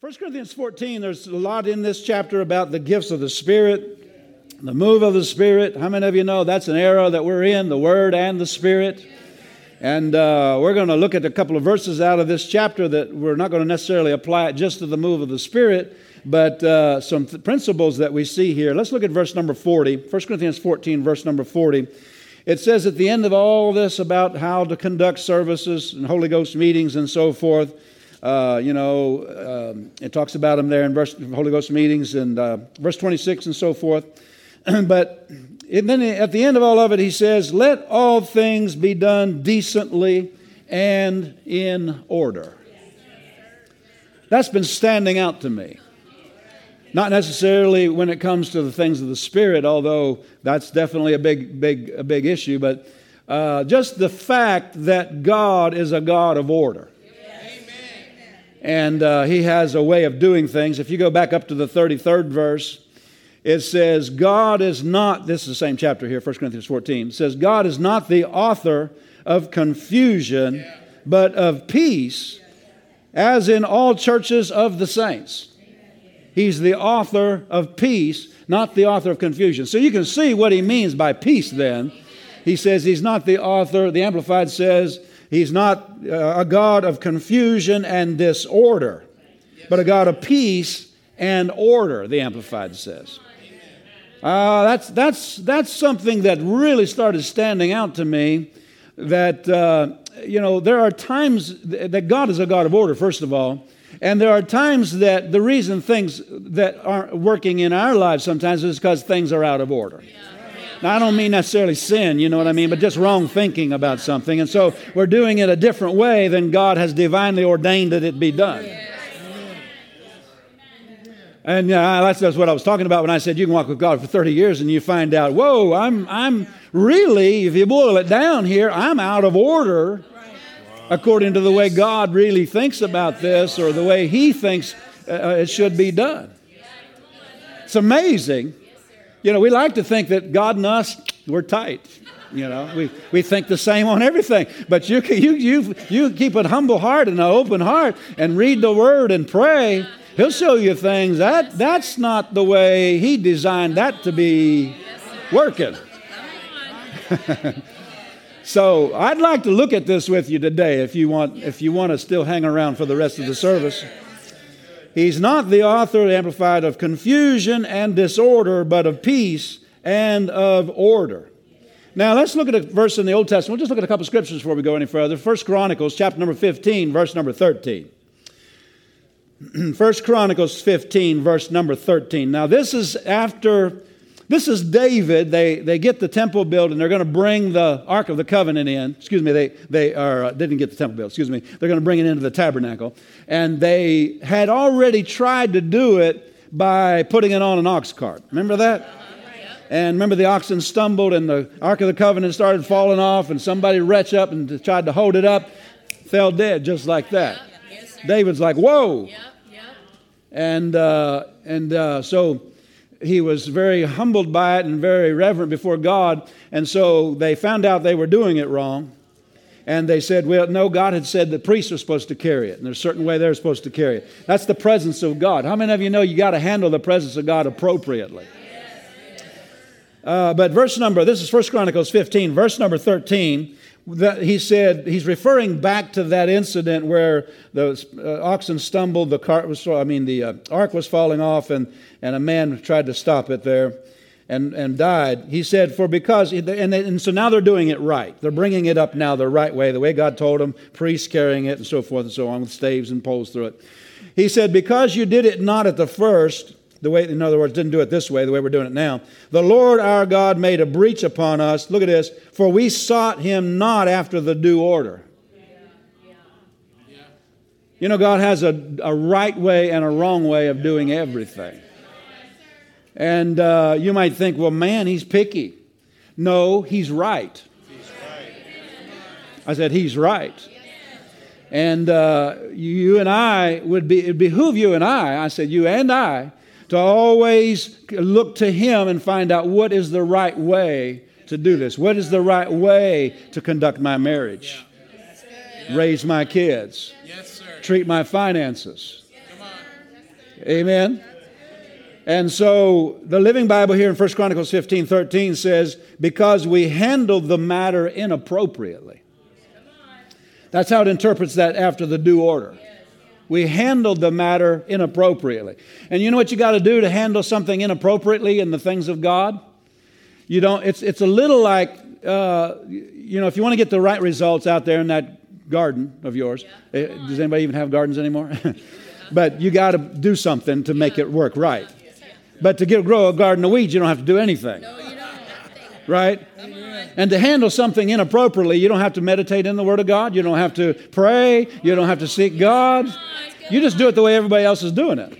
1 Corinthians 14, there's a lot in this chapter about the gifts of the Spirit, the move of the Spirit. How many of you know that's an era that we're in, the Word and the Spirit? And uh, we're going to look at a couple of verses out of this chapter that we're not going to necessarily apply it just to the move of the Spirit, but uh, some th- principles that we see here. Let's look at verse number 40, 1 Corinthians 14, verse number 40. It says at the end of all this about how to conduct services and Holy Ghost meetings and so forth. Uh, you know, um, it talks about them there in verse, Holy Ghost meetings and uh, verse 26 and so forth. but then at the end of all of it, he says, Let all things be done decently and in order. That's been standing out to me. Not necessarily when it comes to the things of the Spirit, although that's definitely a big, big, a big issue, but uh, just the fact that God is a God of order and uh, he has a way of doing things. If you go back up to the 33rd verse, it says, God is not, this is the same chapter here, 1 Corinthians 14, it says, God is not the author of confusion, but of peace, as in all churches of the saints. He's the author of peace, not the author of confusion. So you can see what he means by peace then. He says he's not the author, the Amplified says, He's not uh, a God of confusion and disorder, but a God of peace and order, the Amplified says. Uh, that's, that's, that's something that really started standing out to me. That, uh, you know, there are times that God is a God of order, first of all. And there are times that the reason things that aren't working in our lives sometimes is because things are out of order. Yeah. Now, I don't mean necessarily sin, you know what I mean, but just wrong thinking about something. And so we're doing it a different way than God has divinely ordained that it be done. And uh, that's, that's what I was talking about when I said you can walk with God for 30 years and you find out, whoa, I'm, I'm really, if you boil it down here, I'm out of order according to the way God really thinks about this or the way He thinks uh, it should be done. It's amazing you know, we like to think that God and us, we're tight. You know, we, we think the same on everything. But you, you, you, you keep a humble heart and an open heart and read the word and pray. He'll show you things. That, that's not the way He designed that to be working. so I'd like to look at this with you today if you want, if you want to still hang around for the rest of the service. He's not the author, amplified, of confusion and disorder, but of peace and of order. Now let's look at a verse in the Old Testament. We'll just look at a couple of scriptures before we go any further. First Chronicles, chapter number 15, verse number 13. First Chronicles 15, verse number 13. Now this is after this is David. They, they get the temple built and they're going to bring the Ark of the Covenant in. Excuse me, they, they are, uh, didn't get the temple built. Excuse me. They're going to bring it into the tabernacle. And they had already tried to do it by putting it on an ox cart. Remember that? And remember, the oxen stumbled and the Ark of the Covenant started falling off, and somebody reached up and tried to hold it up, fell dead just like that. David's like, whoa. And, uh, and uh, so he was very humbled by it and very reverent before God. And so they found out they were doing it wrong. And they said, well, no, God had said the priests are supposed to carry it. And there's a certain way they're supposed to carry it. That's the presence of God. How many of you know you got to handle the presence of God appropriately? Uh, but verse number, this is 1 Chronicles 15, verse number 13 that he said he's referring back to that incident where the uh, oxen stumbled, the cart was, I mean, the uh, ark was falling off, and, and a man tried to stop it there and, and died. He said, For because, and, they, and so now they're doing it right. They're bringing it up now the right way, the way God told them, priests carrying it, and so forth and so on, with staves and poles through it. He said, Because you did it not at the first, the way, in other words, didn't do it this way, the way we're doing it now. The Lord our God made a breach upon us. Look at this. For we sought him not after the due order. You know, God has a, a right way and a wrong way of doing everything. And uh, you might think, well, man, he's picky. No, he's right. I said, he's right. And uh, you and I would be, it behoove you and I, I said, you and I, to always look to Him and find out what is the right way to do this. What is the right way to conduct my marriage? Raise my kids. Treat my finances. Amen. And so the Living Bible here in 1 Chronicles 15 13 says, because we handled the matter inappropriately. That's how it interprets that after the due order. We handled the matter inappropriately. And you know what you got to do to handle something inappropriately in the things of God? You don't, it's, it's a little like, uh, you know, if you want to get the right results out there in that garden of yours, yeah. Eh, does anybody even have gardens anymore? but you got to do something to make it work right. But to get, grow a garden of weeds, you don't have to do anything. Right? And to handle something inappropriately, you don't have to meditate in the Word of God. You don't have to pray. You don't have to seek God. You just do it the way everybody else is doing it.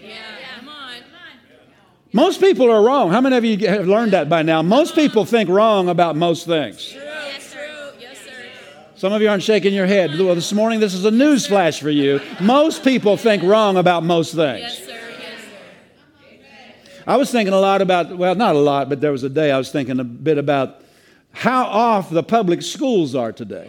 Most people are wrong. How many of you have learned that by now? Most people think wrong about most things. Some of you aren't shaking your head. Well, this morning, this is a news flash for you. Most people think wrong about most things. I was thinking a lot about, well, not a lot, but there was a day I was thinking a bit about how off the public schools are today.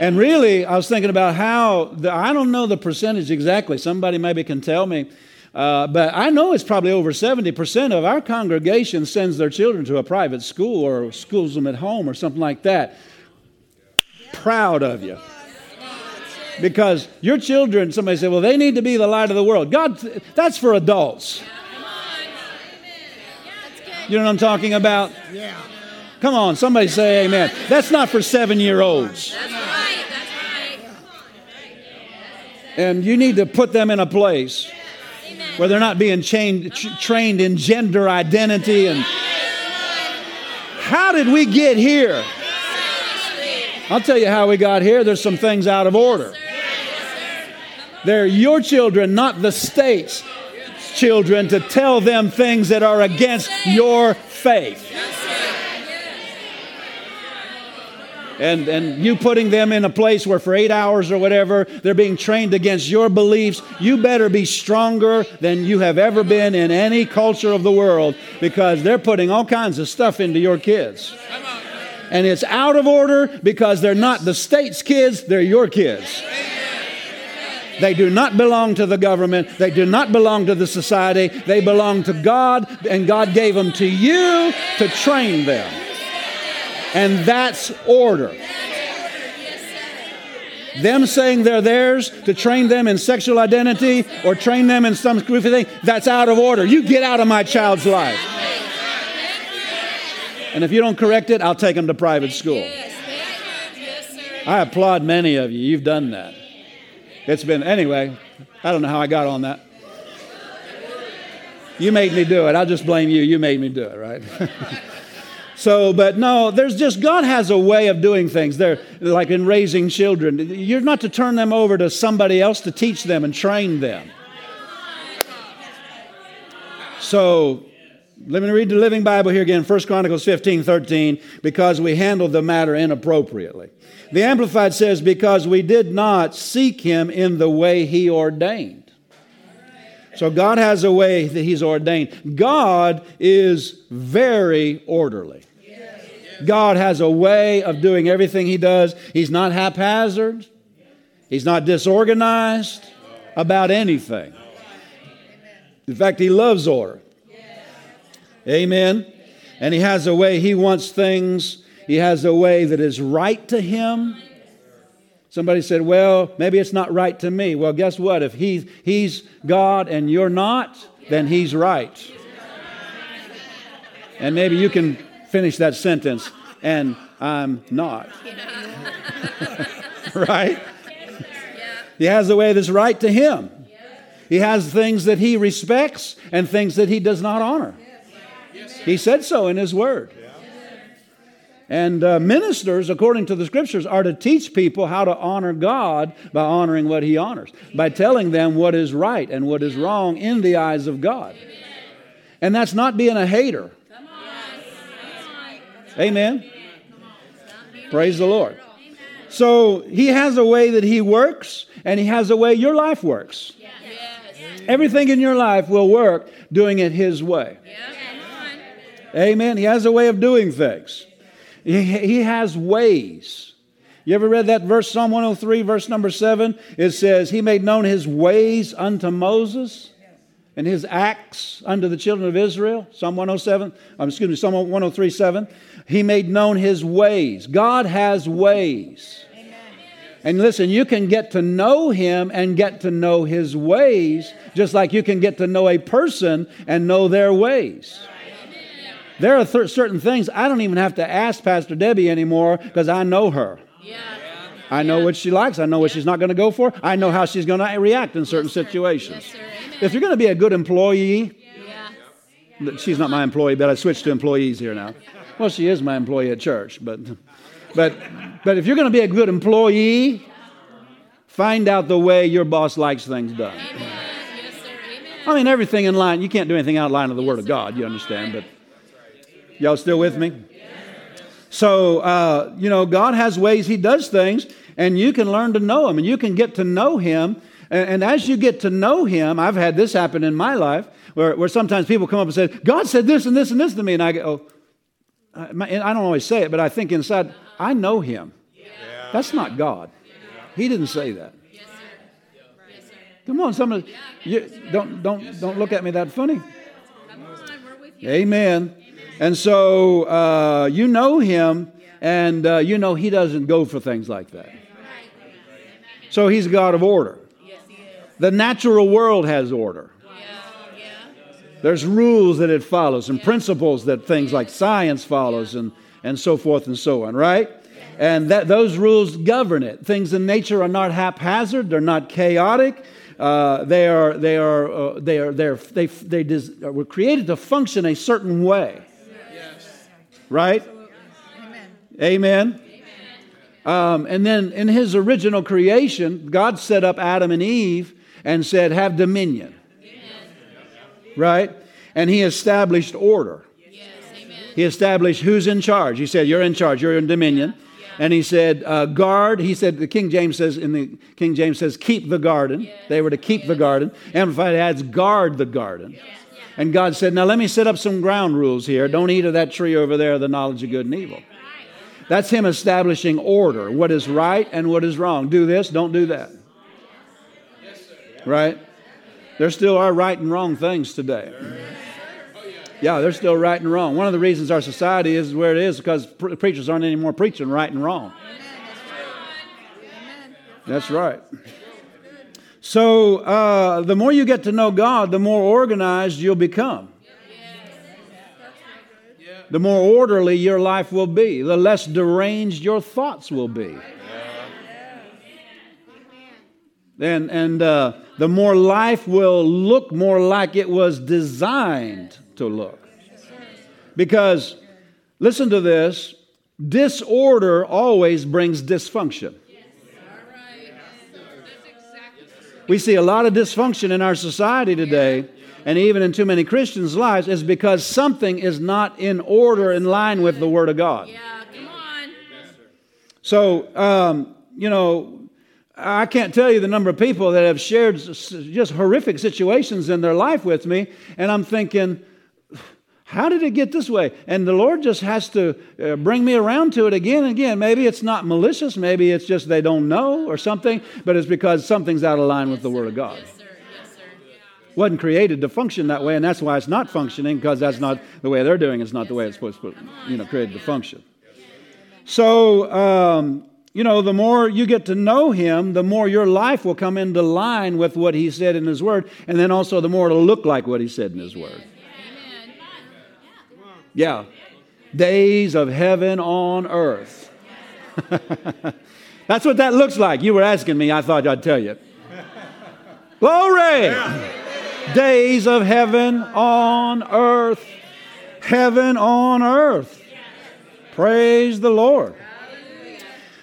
And really, I was thinking about how, the, I don't know the percentage exactly. Somebody maybe can tell me. Uh, but I know it's probably over 70% of our congregation sends their children to a private school or schools them at home or something like that. Proud of you. Because your children, somebody said, well, they need to be the light of the world. God, that's for adults. You know what I'm talking about? Yeah. Come on, somebody say amen. That's not for seven year olds. That's right. That's right. And you need to put them in a place where they're not being chained, trained in gender identity and how did we get here? I'll tell you how we got here. There's some things out of order. They're your children, not the state's children, to tell them things that are against your faith. and, and you putting them in a place where for eight hours or whatever they're being trained against your beliefs, you better be stronger than you have ever been in any culture of the world because they're putting all kinds of stuff into your kids. And it's out of order because they're not the state's kids, they're your kids. They do not belong to the government. They do not belong to the society. They belong to God, and God gave them to you to train them. And that's order. Them saying they're theirs to train them in sexual identity or train them in some goofy thing, that's out of order. You get out of my child's life. And if you don't correct it, I'll take them to private school. I applaud many of you. You've done that. It's been, anyway, I don't know how I got on that. You made me do it. I'll just blame you. You made me do it, right? So, but no, there's just, God has a way of doing things. They're like in raising children. You're not to turn them over to somebody else to teach them and train them. So, let me read the Living Bible here again, 1 Chronicles 15, 13, because we handled the matter inappropriately. The Amplified says, because we did not seek him in the way he ordained. So God has a way that he's ordained. God is very orderly. God has a way of doing everything He does. He's not haphazard, He's not disorganized about anything. In fact, He loves order. Amen. And He has a way He wants things, He has a way that is right to Him. Somebody said, Well, maybe it's not right to me. Well, guess what? If he, He's God and you're not, then He's right. And maybe you can finish that sentence, and I'm not. right? He has a way that's right to him. He has things that he respects and things that he does not honor. He said so in his word. And uh, ministers, according to the scriptures, are to teach people how to honor God by honoring what he honors, by telling them what is right and what is wrong in the eyes of God. And that's not being a hater. Amen. Praise the Lord. So he has a way that he works, and he has a way your life works. Everything in your life will work doing it his way. Amen. He has a way of doing things. He, has ways. You ever read that verse, Psalm 103, verse number 7? It says, He made known His ways unto Moses and His acts unto the children of Israel. Psalm 107, um, excuse me, Psalm 103, 7. He made known His ways. God has ways. And listen, you can get to know him and get to know his ways, just like you can get to know a person and know their ways. There are th- certain things I don't even have to ask Pastor Debbie anymore because I know her. Yeah. I know what she likes. I know what she's not going to go for. I know how she's going to react in certain situations. If you're going to be a good employee, she's not my employee, but I switched to employees here now. Well, she is my employee at church, but but but if you're going to be a good employee, find out the way your boss likes things done. I mean, everything in line. You can't do anything out of line of the Word of God. You understand? But Y'all still with me? So, uh, you know, God has ways He does things, and you can learn to know Him, and you can get to know Him. And, and as you get to know Him, I've had this happen in my life where, where sometimes people come up and say, God said this and this and this to me. And I go, oh, I, I don't always say it, but I think inside, I know Him. That's not God. He didn't say that. Come on, somebody, you, don't, don't, don't look at me that funny. Amen. And so uh, you know him, and uh, you know he doesn't go for things like that. So he's a God of order. The natural world has order. There's rules that it follows and principles that things like science follows and, and so forth and so on, right? And that, those rules govern it. Things in nature are not haphazard, they're not chaotic. Uh, they are, they are, uh, they are, they, they, they des- were created to function a certain way. Right? Amen. Amen. Um, and then in his original creation, God set up Adam and Eve and said, Have dominion. Right? And he established order. he established who's in charge. He said, You're in charge, you're in dominion. And he said, uh, guard. He said, the King James says, in the King James says, keep the garden. They were to keep the garden. Amplified adds, guard the garden. And God said, Now let me set up some ground rules here. Don't eat of that tree over there, the knowledge of good and evil. That's Him establishing order what is right and what is wrong. Do this, don't do that. Right? There still are right and wrong things today. Yeah, they're still right and wrong. One of the reasons our society is where it is because preachers aren't anymore preaching right and wrong. That's right. So uh, the more you get to know God, the more organized you'll become. The more orderly your life will be, the less deranged your thoughts will be. And, and uh, the more life will look more like it was designed to look. Because, listen to this disorder always brings dysfunction. We see a lot of dysfunction in our society today, and even in too many Christians' lives, is because something is not in order, in line with the Word of God. Yeah, come on. So, um, you know, I can't tell you the number of people that have shared just horrific situations in their life with me, and I'm thinking, how did it get this way? And the Lord just has to uh, bring me around to it again and again. Maybe it's not malicious, maybe it's just they don't know or something, but it's because something's out of line with the Word of God. Yes, sir. Yes, sir. Wasn't created to function that way, and that's why it's not functioning because that's not the way they're doing. It's not the way it's supposed to, you know, created to function. So, um, you know, the more you get to know Him, the more your life will come into line with what He said in His Word, and then also the more it'll look like what He said in His Word. Yeah. Days of heaven on earth. That's what that looks like. You were asking me, I thought I'd tell you. Glory! Days of heaven on earth. Heaven on earth. Praise the Lord.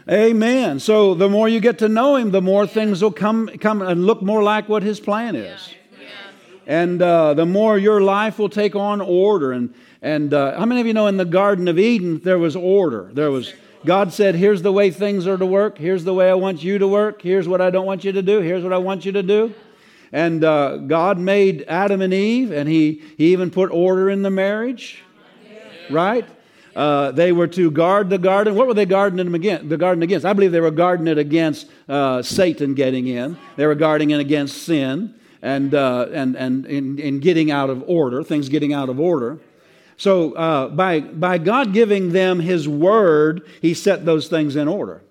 Amen. So the more you get to know him, the more things will come, come and look more like what his plan is. And uh, the more your life will take on order and, and uh, how many of you know in the Garden of Eden there was order? There was God said, "Here's the way things are to work. Here's the way I want you to work. Here's what I don't want you to do. Here's what I want you to do." And uh, God made Adam and Eve, and He He even put order in the marriage, right? Uh, they were to guard the garden. What were they guarding against? The garden against? I believe they were guarding it against uh, Satan getting in. They were guarding it against sin and uh, and and in, in, getting out of order, things getting out of order. So uh, by by God giving them His word, He set those things in order.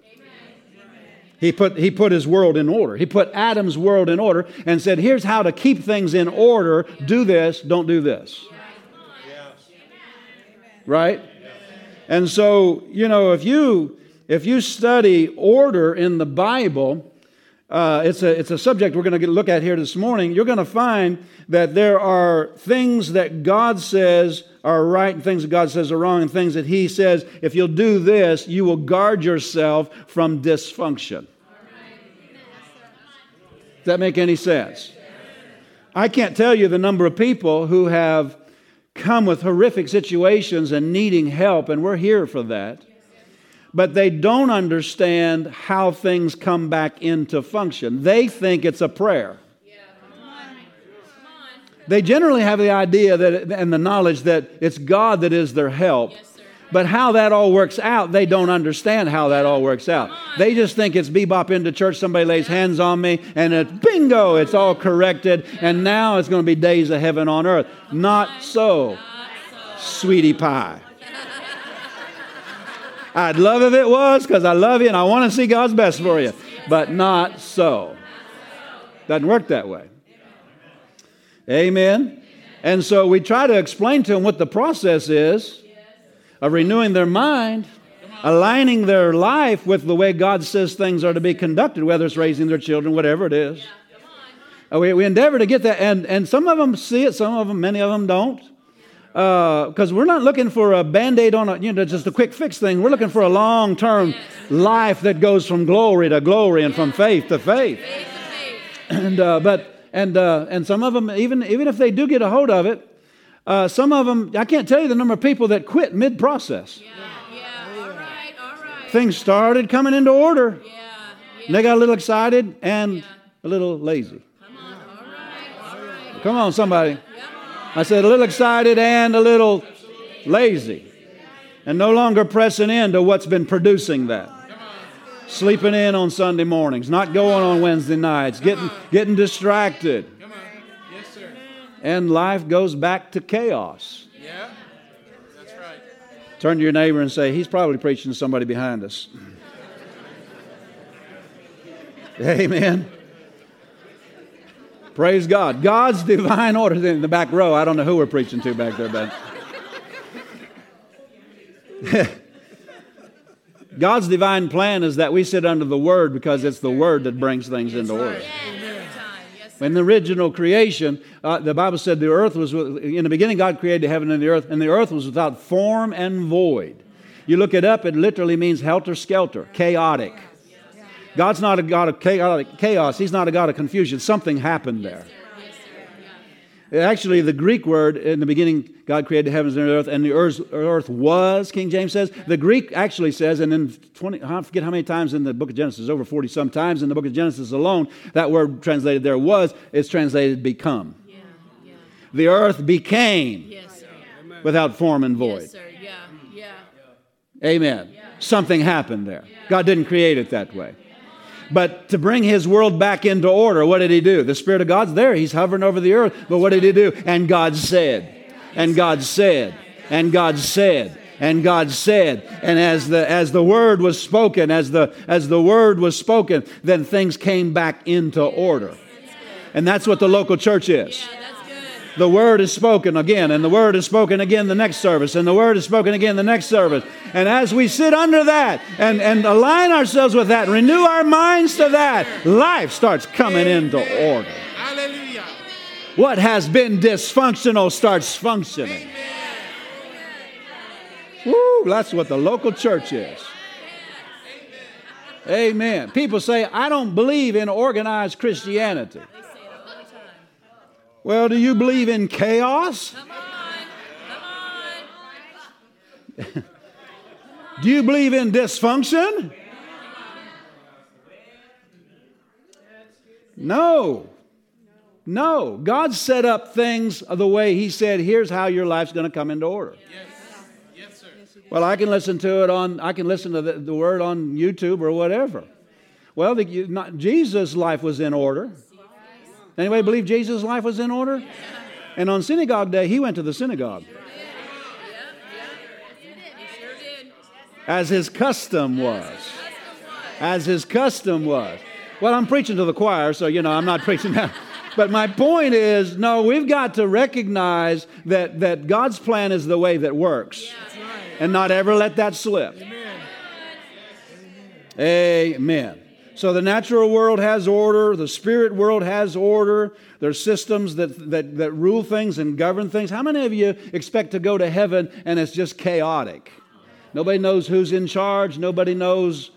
He put, he put his world in order. He put Adam's world in order and said, Here's how to keep things in order. Do this, don't do this. Right? And so, you know, if you if you study order in the Bible, uh, it's, a, it's a subject we're going to look at here this morning. You're going to find that there are things that God says are right and things that God says are wrong, and things that He says, if you'll do this, you will guard yourself from dysfunction. Does that make any sense? I can't tell you the number of people who have come with horrific situations and needing help, and we're here for that. But they don't understand how things come back into function. They think it's a prayer. They generally have the idea that and the knowledge that it's God that is their help. But how that all works out, they don't understand how that all works out. They just think it's bebop into church, somebody lays hands on me, and it's bingo, it's all corrected, and now it's going to be days of heaven on earth. Not so, sweetie pie. I'd love if it was because I love you and I want to see God's best for you, but not so. Doesn't work that way. Amen. And so we try to explain to them what the process is of renewing their mind, aligning their life with the way God says things are to be conducted, whether it's raising their children, whatever it is. Uh, we, we endeavor to get that, and, and some of them see it, some of them, many of them don't. Because uh, we're not looking for a band aid on a, you know, just a quick fix thing. We're looking for a long term life that goes from glory to glory and from faith to faith. And, uh, but, and, uh, and some of them, even, even if they do get a hold of it, uh, some of them, I can't tell you the number of people that quit mid process. Yeah, yeah, all right, all right. Things started coming into order. Yeah, yeah. They got a little excited and a little lazy. Come on, all right, all right. Come on, somebody. I said a little excited and a little lazy. And no longer pressing into what's been producing that. Sleeping in on Sunday mornings, not going on Wednesday nights, getting, getting distracted and life goes back to chaos. Yeah, that's right. Turn to your neighbor and say, He's probably preaching to somebody behind us. Amen. Praise God. God's divine order in the back row. I don't know who we're preaching to back there, but. God's divine plan is that we sit under the Word because it's the Word that brings things into order. In the original creation, uh, the Bible said the earth was, in the beginning, God created the heaven and the earth, and the earth was without form and void. You look it up, it literally means helter skelter, chaotic. God's not a God of uh, chaos. He's not a God of confusion. Something happened there. Uh, actually, the Greek word in the beginning, God created the heavens and the earth, and the earth, earth was, King James says. The Greek actually says, and in 20, I forget how many times in the book of Genesis, over 40 some times in the book of Genesis alone, that word translated there was, is translated become. Yeah, yeah. The earth became yes, without form and void. Yes, yeah, yeah. Amen. Something happened there. God didn't create it that way. But to bring his world back into order, what did he do? The Spirit of God's there. He's hovering over the earth. But what did he do? And God said, and God said, and God said, and God said. And as the, as the word was spoken, as the, as the word was spoken, then things came back into order. And that's what the local church is the word is spoken again, and the word is spoken again the next service, and the word is spoken again the next service. And as we sit under that and, and align ourselves with that, renew our minds to that, life starts coming into order. Hallelujah. What has been dysfunctional starts functioning. Woo, that's what the local church is. Amen. People say, I don't believe in organized Christianity. Well, do you believe in chaos? Come on. Come on. do you believe in dysfunction? No. No. God set up things the way He said, here's how your life's going to come into order. Yes. Yes, sir. Well, I can listen to it on, I can listen to the, the word on YouTube or whatever. Well, the, not, Jesus' life was in order. Anybody believe Jesus' life was in order? And on synagogue day, he went to the synagogue. As his custom was. As his custom was. Well, I'm preaching to the choir, so, you know, I'm not preaching that. But my point is no, we've got to recognize that, that God's plan is the way that works and not ever let that slip. Amen. Amen. So the natural world has order, the spirit world has order. There's systems that, that, that rule things and govern things. How many of you expect to go to heaven and it's just chaotic? Nobody knows who's in charge, nobody knows,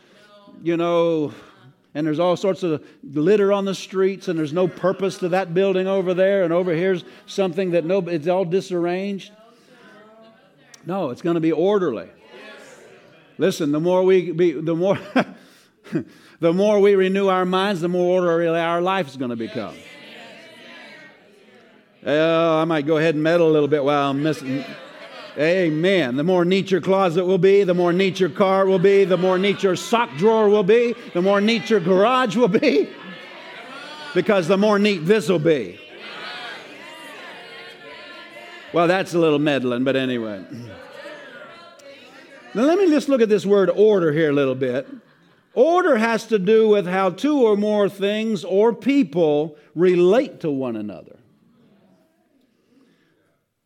you know, and there's all sorts of litter on the streets, and there's no purpose to that building over there, and over here's something that no, it's all disarranged. No, it's going to be orderly. Listen, the more we be, the more the more we renew our minds, the more orderly our life is going to become. Uh, I might go ahead and meddle a little bit while I'm missing. Amen. The more neat your closet will be, the more neat your car will be, the more neat your sock drawer will be, the more neat your garage will be, because the more neat this will be. Well, that's a little meddling, but anyway. Now, let me just look at this word order here a little bit. Order has to do with how two or more things or people relate to one another.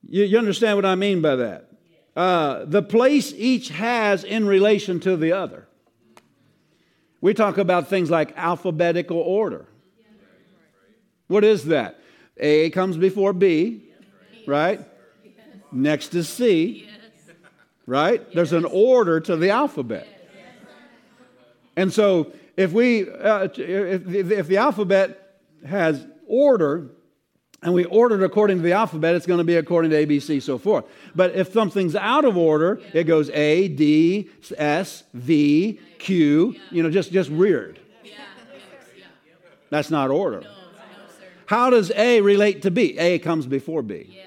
You, you understand what I mean by that? Uh, the place each has in relation to the other. We talk about things like alphabetical order. What is that? A comes before B, right? Next is C, right? There's an order to the alphabet. And so if we uh, if, if the alphabet has order, and we order it according to the alphabet, it's going to be according to A, B, C, so forth. But if something's out of order, it goes A, D, S, V, Q, you know, just, just weird. That's not order. How does A relate to B? A comes before B.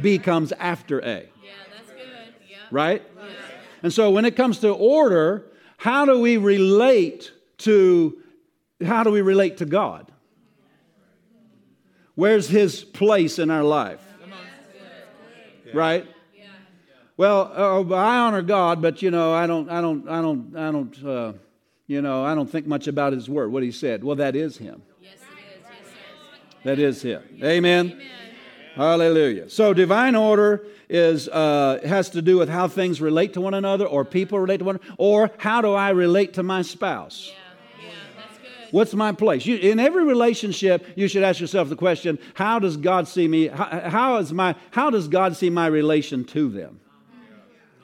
B comes after A. Right? And so when it comes to order, how do we relate to how do we relate to God? Where's his place in our life? Right? Well, uh, I honor God, but you know, I don't, I don't, I don't, I don't, uh, you know, I don't think much about His word. What He said. Well, that is Him. Yes, it is. Yes, that is Him. Amen. Amen. Hallelujah. So divine order is uh, has to do with how things relate to one another, or people relate to one, another, or how do I relate to my spouse? Yeah. What's my place? You, in every relationship, you should ask yourself the question: How does God see me? How, how is my? How does God see my relation to them?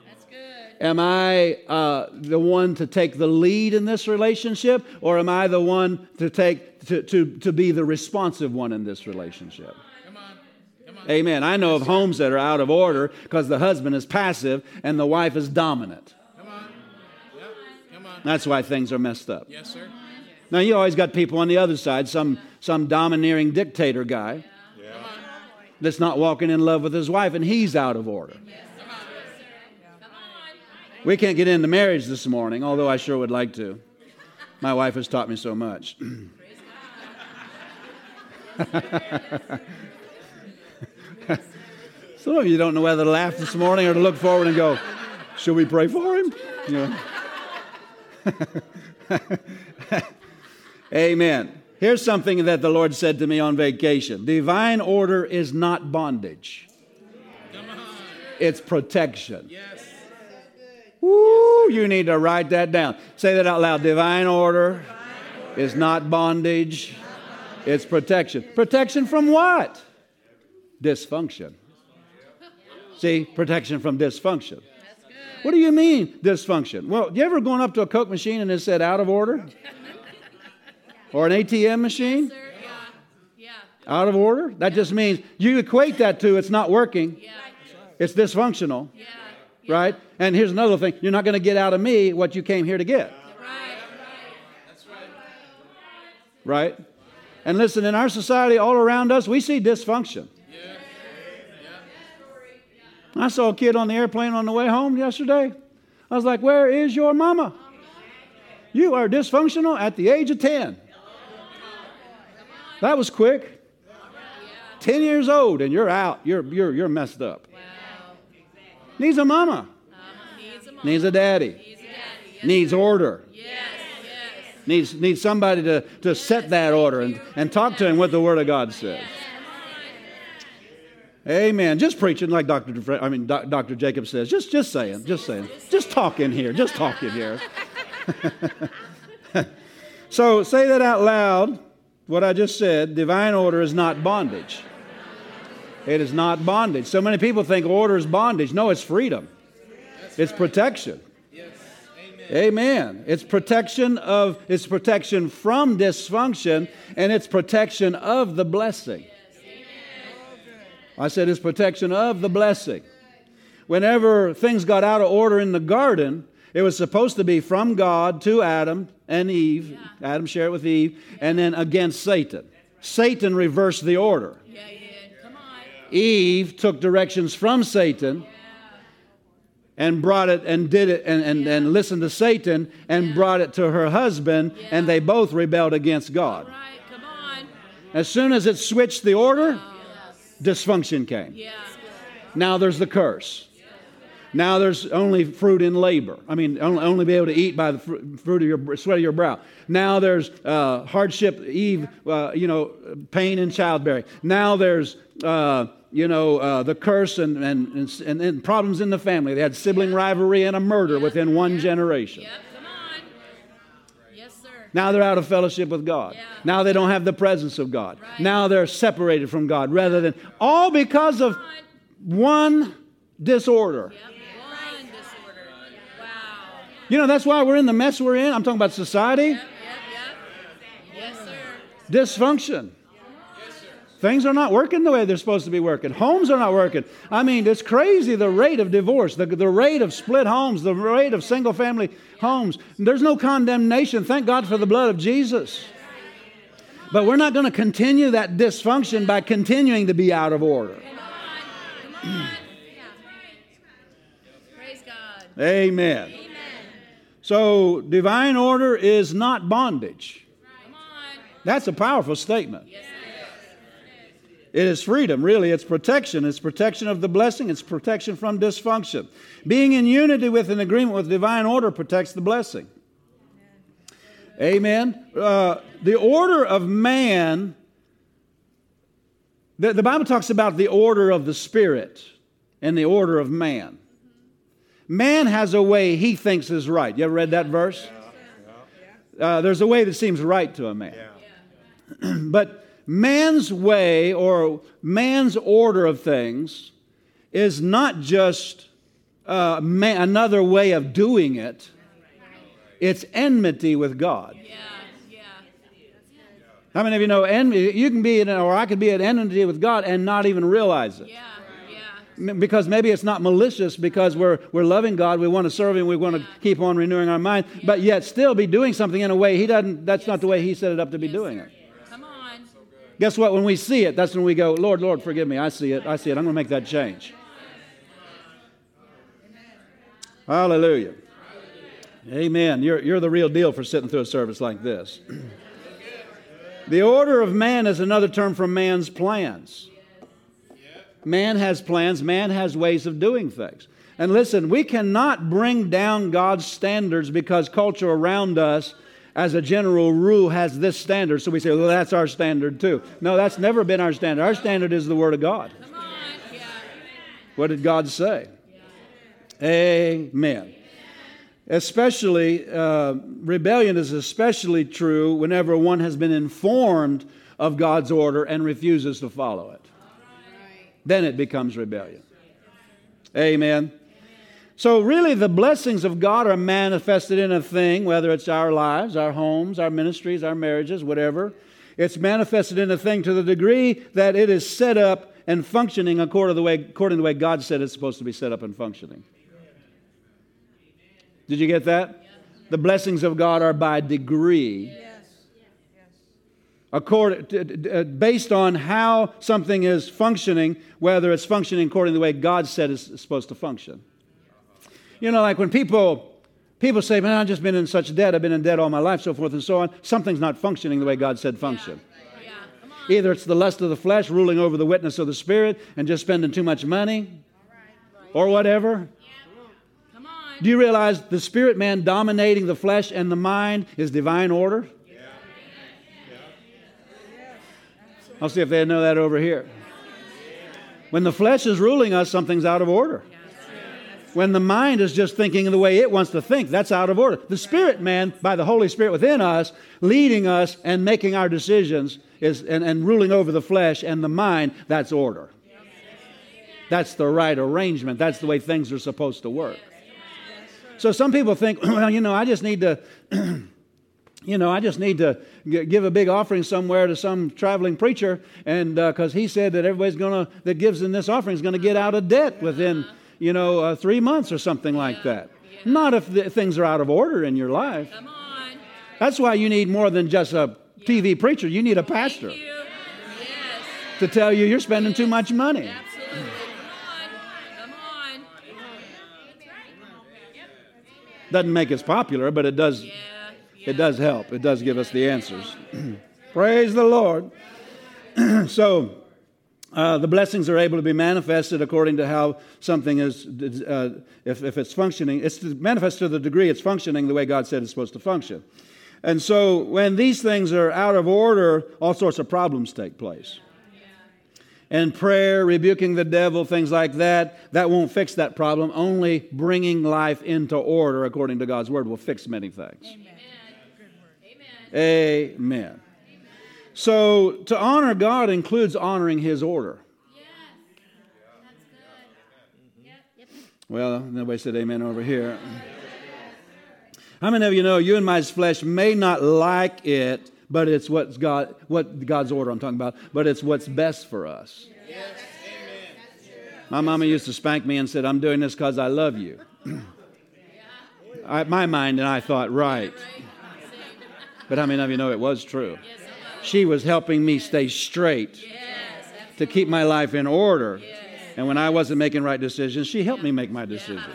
That's good. Am I uh, the one to take the lead in this relationship, or am I the one to take to, to, to be the responsive one in this relationship? Amen. I know of homes that are out of order because the husband is passive and the wife is dominant. Come on. Yep. Come on. That's why things are messed up. Yes, sir. Now, you always got people on the other side, some, some domineering dictator guy yeah. that's not walking in love with his wife, and he's out of order. We can't get into marriage this morning, although I sure would like to. My wife has taught me so much. Some of you don't know whether to laugh this morning or to look forward and go, Should we pray for him? You know. Amen. Here's something that the Lord said to me on vacation divine order is not bondage, it's protection. Yes. Woo, you need to write that down. Say that out loud. Divine order is not bondage, it's protection. Protection from what? Dysfunction. See, protection from dysfunction. What do you mean, dysfunction? Well, you ever gone up to a Coke machine and it said out of order? Or an ATM machine? Yes, yeah. Yeah. Out of order? That just means you equate that to it's not working. It's dysfunctional. Right? And here's another thing you're not going to get out of me what you came here to get. Right. That's right. Right? And listen, in our society all around us, we see dysfunction. I saw a kid on the airplane on the way home yesterday. I was like, Where is your mama? You are dysfunctional at the age of 10. That was quick. 10 years old and you're out. You're, you're, you're messed up. Needs a mama. Needs a daddy. Needs order. Needs, needs somebody to, to set that order and, and talk to him what the Word of God says. Amen. Just preaching like Dr. I mean, Dr. Jacob says. Just, just saying. Just saying. Just talking here. Just talking here. so say that out loud. What I just said. Divine order is not bondage. It is not bondage. So many people think order is bondage. No, it's freedom. It's protection. Amen. It's protection of it's protection from dysfunction and it's protection of the blessing. I said it's protection of the blessing. Whenever things got out of order in the garden, it was supposed to be from God to Adam and Eve. Yeah. Adam shared it with Eve, and then against Satan. Satan reversed the order. Yeah, Eve took directions from Satan and brought it and did it and, and, and listened to Satan and brought it to her husband, and they both rebelled against God. As soon as it switched the order, dysfunction came. Now there's the curse. Now there's only fruit in labor. I mean, only, only be able to eat by the fruit of your sweat of your brow. Now there's uh, hardship, Eve, uh, you know, pain in childbearing. Now there's, uh, you know, uh, the curse and, and, and, and, problems in the family. They had sibling rivalry and a murder within one generation. Now they're out of fellowship with God. Yeah. Now they don't have the presence of God. Right. Now they're separated from God rather than all because of one disorder. Yep. One disorder. Wow. You know, that's why we're in the mess we're in. I'm talking about society. Yep, yep, yes, sir. Dysfunction. Things are not working the way they're supposed to be working. Homes are not working. I mean, it's crazy the rate of divorce, the, the rate of split homes, the rate of single family homes. There's no condemnation. Thank God for the blood of Jesus. But we're not going to continue that dysfunction by continuing to be out of order. Praise God. Amen. Amen. So, divine order is not bondage. That's a powerful statement. Yes, it is freedom, really. It's protection. It's protection of the blessing. It's protection from dysfunction. Being in unity with an agreement with divine order protects the blessing. Amen. Uh, the order of man, the, the Bible talks about the order of the Spirit and the order of man. Man has a way he thinks is right. You ever read that verse? Uh, there's a way that seems right to a man. but man's way or man's order of things is not just uh, man, another way of doing it, it's enmity with God. Yeah, yeah. How many of you know envy? You can be, in, or I could be at enmity with God and not even realize it. Yeah because maybe it's not malicious because we're, we're loving God, we want to serve Him, we want to keep on renewing our mind, but yet still be doing something in a way He doesn't, that's not the way He set it up to be doing it. Guess what? When we see it, that's when we go, Lord, Lord, forgive me. I see it. I see it. I'm going to make that change. Hallelujah. Amen. You're, you're the real deal for sitting through a service like this. the order of man is another term for man's plans. Man has plans, man has ways of doing things. And listen, we cannot bring down God's standards because culture around us as a general rule, has this standard. So we say, well, that's our standard too. No, that's never been our standard. Our standard is the Word of God. What did God say? Amen. Especially, uh, rebellion is especially true whenever one has been informed of God's order and refuses to follow it. Then it becomes rebellion. Amen. So, really, the blessings of God are manifested in a thing, whether it's our lives, our homes, our ministries, our marriages, whatever. It's manifested in a thing to the degree that it is set up and functioning according to the way, according to the way God said it's supposed to be set up and functioning. Did you get that? The blessings of God are by degree. according, uh, based on how something is functioning, whether it's functioning according to the way God said it's supposed to function. You know, like when people people say, "Man, I've just been in such debt. I've been in debt all my life, so forth and so on." Something's not functioning the way God said function. Yeah. Yeah. Either it's the lust of the flesh ruling over the witness of the spirit and just spending too much money, or whatever. Do you realize the spirit man dominating the flesh and the mind is divine order? I'll see if they know that over here. When the flesh is ruling us, something's out of order. When the mind is just thinking the way it wants to think, that's out of order. The spirit man, by the Holy Spirit within us, leading us and making our decisions is, and, and ruling over the flesh and the mind, that's order. That's the right arrangement. That's the way things are supposed to work. So some people think, well, you know, I just need to. you know, I just need to give a big offering somewhere to some traveling preacher, and because uh, he said that everybody's to that gives in this offering is to get out of debt within, you know, uh, three months or something like that. Not if the, things are out of order in your life. Come on. That's why you need more than just a TV preacher. You need a pastor yes. to tell you you're spending too much money. Absolutely. Come on. Come on. Doesn't make us popular, but it does. Yeah it does help. It does give us the answers. Praise the Lord. so, uh, the blessings are able to be manifested according to how something is, uh, if, if it's functioning. It's manifest to the degree it's functioning the way God said it's supposed to function. And so, when these things are out of order, all sorts of problems take place. And prayer, rebuking the devil, things like that, that won't fix that problem. Only bringing life into order according to God's word will fix many things. Amen. Amen. So to honor God includes honoring His order. Well, nobody said amen over here. How many of you know you and my flesh may not like it, but it's what's God, what God's order I'm talking about, but it's what's best for us. Yes. My mama used to spank me and said, I'm doing this because I love you. I, my mind and I thought, right. But how many of you know it was true? Yes. She was helping me stay straight to keep my life in order. And when I wasn't making right decisions, she helped me make my decisions.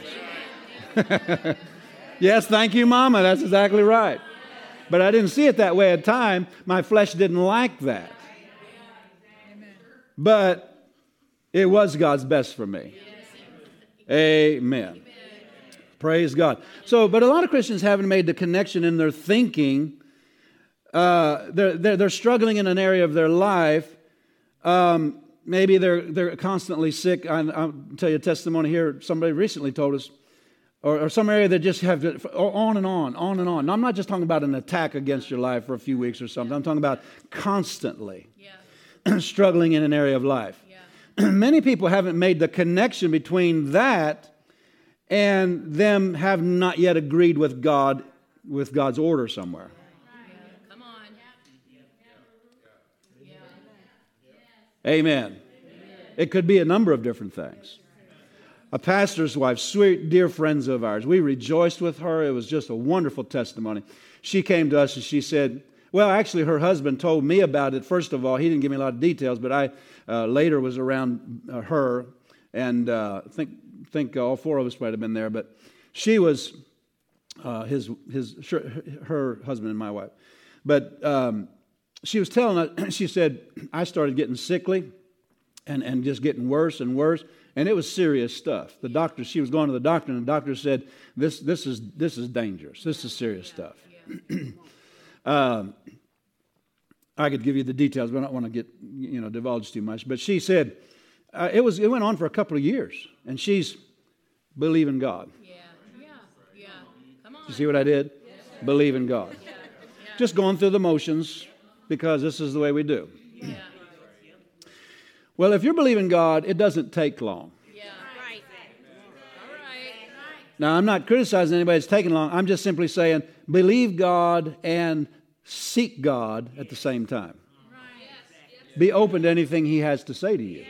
yes, thank you, Mama. That's exactly right. But I didn't see it that way at time. My flesh didn't like that. But it was God's best for me. Amen. Praise God. So, but a lot of Christians haven't made the connection in their thinking uh, they're, they're, they're, struggling in an area of their life. Um, maybe they're, they're constantly sick. I, will tell you a testimony here. Somebody recently told us, or, or some area that just have to, on and on, on and on. Now, I'm not just talking about an attack against your life for a few weeks or something. I'm talking about constantly yeah. struggling in an area of life. Yeah. Many people haven't made the connection between that and them have not yet agreed with God, with God's order somewhere. Amen. It could be a number of different things. A pastor's wife, sweet, dear friends of ours, we rejoiced with her. It was just a wonderful testimony. She came to us and she said, well, actually, her husband told me about it. First of all, he didn't give me a lot of details, but I uh, later was around uh, her, and uh, think think all four of us might have been there. But she was uh, his his her husband and my wife. But um, she was telling us, she said, I started getting sickly and, and just getting worse and worse. And it was serious stuff. The doctor, she was going to the doctor, and the doctor said, This, this, is, this is dangerous. This is serious stuff. um, I could give you the details, but I don't want to get, you know, divulge too much. But she said, uh, it, was, it went on for a couple of years, and she's believing God. Yeah, yeah, yeah. Come on. You see what I did? Yes, Believe in God. Yeah. Yeah. Just going through the motions, because this is the way we do. Yeah. Well, if you're believing God, it doesn't take long. Yeah. Right. Now, I'm not criticizing anybody that's taking long. I'm just simply saying believe God and seek God at the same time. Be open to anything He has to say to you.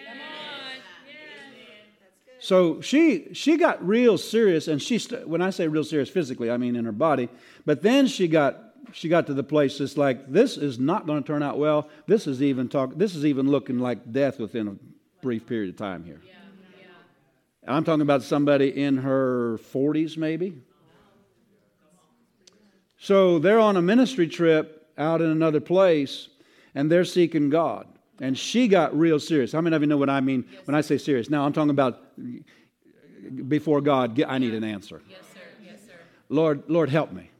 So she she got real serious, and she st- when I say real serious physically, I mean in her body. But then she got she got to the place it's like this is not going to turn out well. This is even talk. This is even looking like death within a brief period of time here. Yeah, yeah. I'm talking about somebody in her 40s, maybe. So they're on a ministry trip out in another place, and they're seeking God. And she got real serious. How many of you know what I mean yes, when I say serious? Now I'm talking about before God. I need an answer. Yes, sir. Yes, sir. Lord, Lord, help me.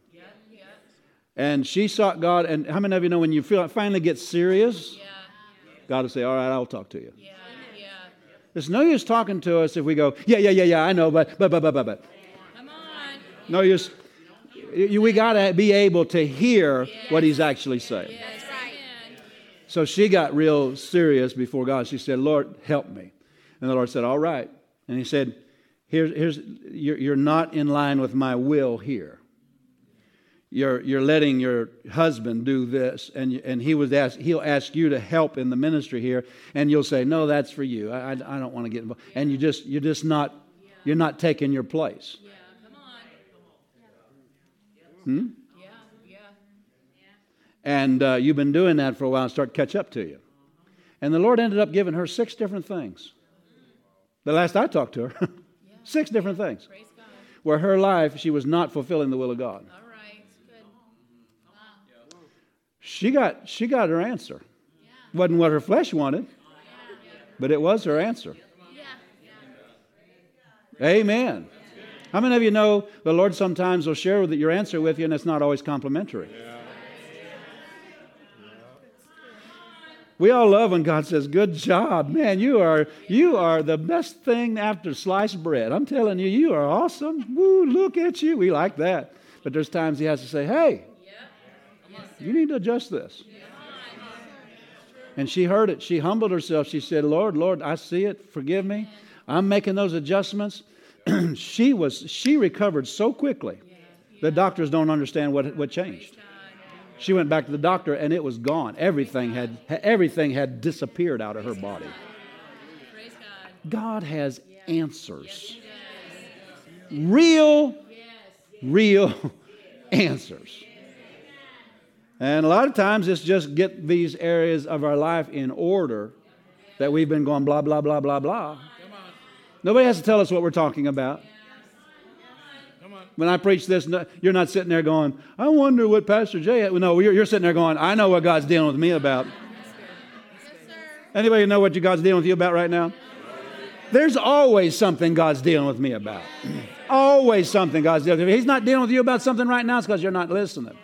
And she sought God. And how many of you know when you feel finally get serious, yeah. God will say, All right, I'll talk to you. Yeah. Yeah. There's no use talking to us if we go, Yeah, yeah, yeah, yeah, I know, but, but, but, but, but, but. Come on. No use. You, we got to be able to hear yes. what he's actually saying. Yes. Right. So she got real serious before God. She said, Lord, help me. And the Lord said, All right. And he said, Here's, here's you're, you're not in line with my will here you're, you're letting your husband do this, and, and he was ask, he'll ask you to help in the ministry here, and you'll say, No, that's for you. I, I, I don't want to get involved. Yeah. And you just, you're just not, yeah. you're not taking your place. Yeah, come on. Hmm? Yeah, yeah. And uh, you've been doing that for a while and start to catch up to you. And the Lord ended up giving her six different things. The last I talked to her, six different things. Where her life, she was not fulfilling the will of God. She got, she got her answer. Wasn't what her flesh wanted, but it was her answer. Amen. How many of you know the Lord sometimes will share with your answer with you, and it's not always complimentary? We all love when God says, "Good job, man! You are you are the best thing after sliced bread." I'm telling you, you are awesome. Woo! Look at you. We like that. But there's times He has to say, "Hey, you need to adjust this. And she heard it. She humbled herself. She said, Lord, Lord, I see it. Forgive me. I'm making those adjustments. she was she recovered so quickly. The doctors don't understand what, what changed. She went back to the doctor and it was gone. Everything had everything had disappeared out of her body. God has answers. Real, real answers. And a lot of times it's just get these areas of our life in order that we've been going blah, blah, blah, blah, blah. Nobody has to tell us what we're talking about. When I preach this, you're not sitting there going, I wonder what Pastor Jay had. No, you're, you're sitting there going, I know what God's dealing with me about. Anybody know what God's dealing with you about right now? There's always something God's dealing with me about. always something God's dealing with. If He's not dealing with you about something right now, it's because you're not listening.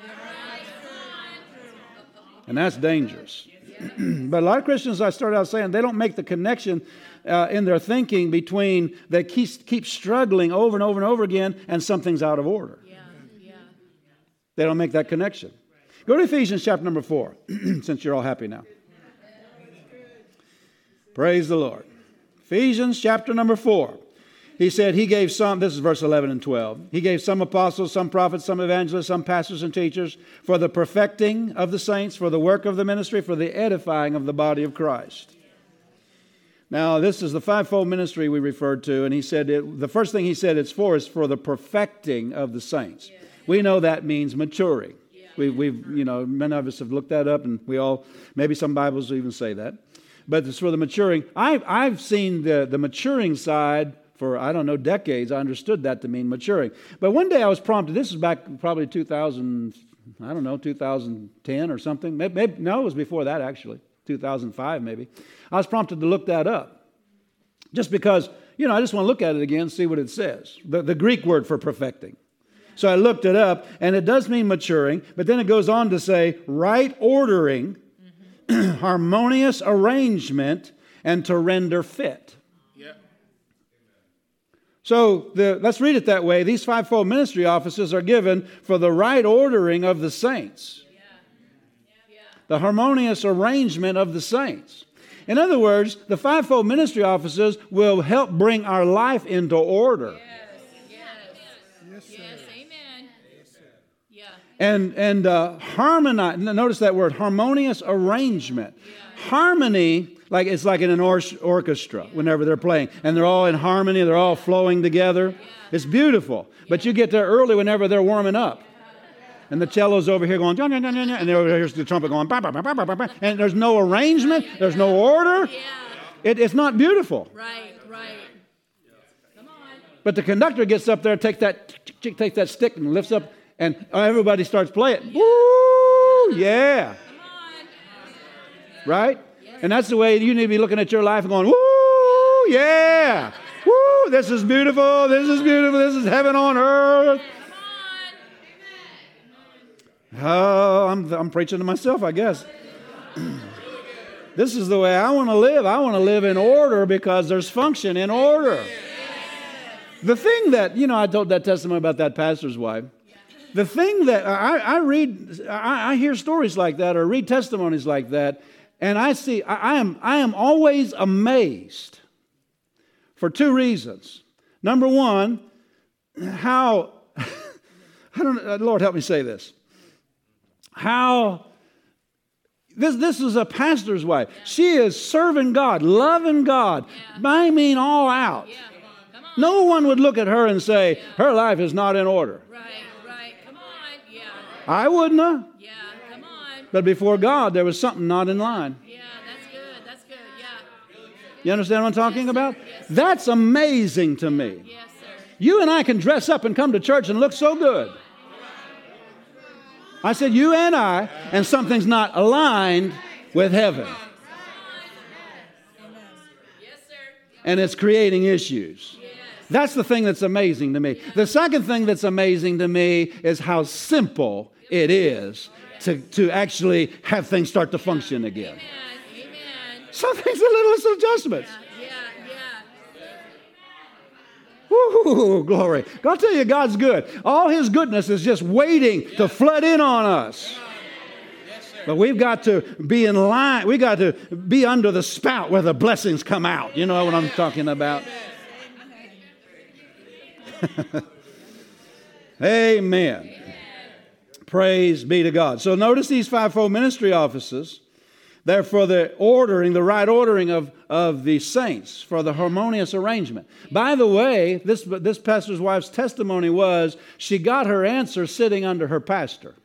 And that's dangerous. but a lot of Christians, I started out saying, they don't make the connection uh, in their thinking between they keep, keep struggling over and over and over again and something's out of order. Yeah, yeah. They don't make that connection. Go to Ephesians chapter number four, since you're all happy now. Praise the Lord. Ephesians chapter number four. He said he gave some, this is verse 11 and 12. He gave some apostles, some prophets, some evangelists, some pastors and teachers for the perfecting of the saints, for the work of the ministry, for the edifying of the body of Christ. Now, this is the fivefold ministry we referred to, and he said it, the first thing he said it's for is for the perfecting of the saints. We know that means maturing. We, we've, you know, many of us have looked that up, and we all, maybe some Bibles even say that. But it's for the maturing. I've, I've seen the, the maturing side for, I don't know, decades, I understood that to mean maturing. But one day I was prompted, this is back probably 2000, I don't know, 2010 or something. Maybe, maybe, no, it was before that actually, 2005 maybe. I was prompted to look that up. Just because, you know, I just want to look at it again, see what it says. The, the Greek word for perfecting. So I looked it up, and it does mean maturing, but then it goes on to say right ordering, mm-hmm. harmonious arrangement, and to render fit. So the, let's read it that way. These fivefold ministry offices are given for the right ordering of the saints, the harmonious arrangement of the saints. In other words, the fivefold ministry offices will help bring our life into order. Yes, yes. yes amen. Yeah. And, and uh, harmonize, notice that word, harmonious arrangement. Yeah. Harmony like it's like in an or- orchestra whenever they're playing and they're all in harmony they're all flowing together it's beautiful but you get there early whenever they're warming up And the cello's over here going, and over here's the trumpet going, and there's no arrangement, there's no order. Yeah. It, it's not beautiful. Right, right. Come on. But the conductor gets up there, takes that, takes that stick and lifts up, and everybody starts playing. Woo! Yeah. Come on. Right? And that's the way you need to be looking at your life and going, woo! Yeah. Woo! This is beautiful. This is beautiful. This is heaven on earth. Oh, I'm, I'm preaching to myself, I guess. this is the way I want to live. I want to live in order because there's function in order. The thing that, you know, I told that testimony about that pastor's wife. The thing that I, I read, I, I hear stories like that or read testimonies like that, and I see, I, I am, I am always amazed for two reasons. Number one, how, I don't, uh, Lord help me say this how this, this is a pastor's wife. She is serving God, loving God. I mean, all out. Yeah. Come on. No one would look at her and say, her life is not in order. Right, right. Come on. Yeah. I wouldn't have. Yeah. But before God, there was something not in line. Yeah. That's good. That's good. Yeah. You understand what I'm talking about? Yes, That's amazing to me. Yes, sir. You and I can dress up and come to church and look so good. I said, you and I, and something's not aligned with heaven. Yes, sir. and it's creating issues. That's the thing that's amazing to me. The second thing that's amazing to me is how simple it is to, to actually have things start to function again. Amen. Amen. Something's a little adjustments. Yeah. Yeah. Woo, glory. I'll tell you, God's good. All His goodness is just waiting to flood in on us. But we've got to be in line. We got to be under the spout where the blessings come out. You know what I'm talking about? Amen. Praise be to God. So notice these fivefold ministry offices. They're for the ordering, the right ordering of, of the saints, for the harmonious arrangement. By the way, this, this pastor's wife's testimony was she got her answer sitting under her pastor.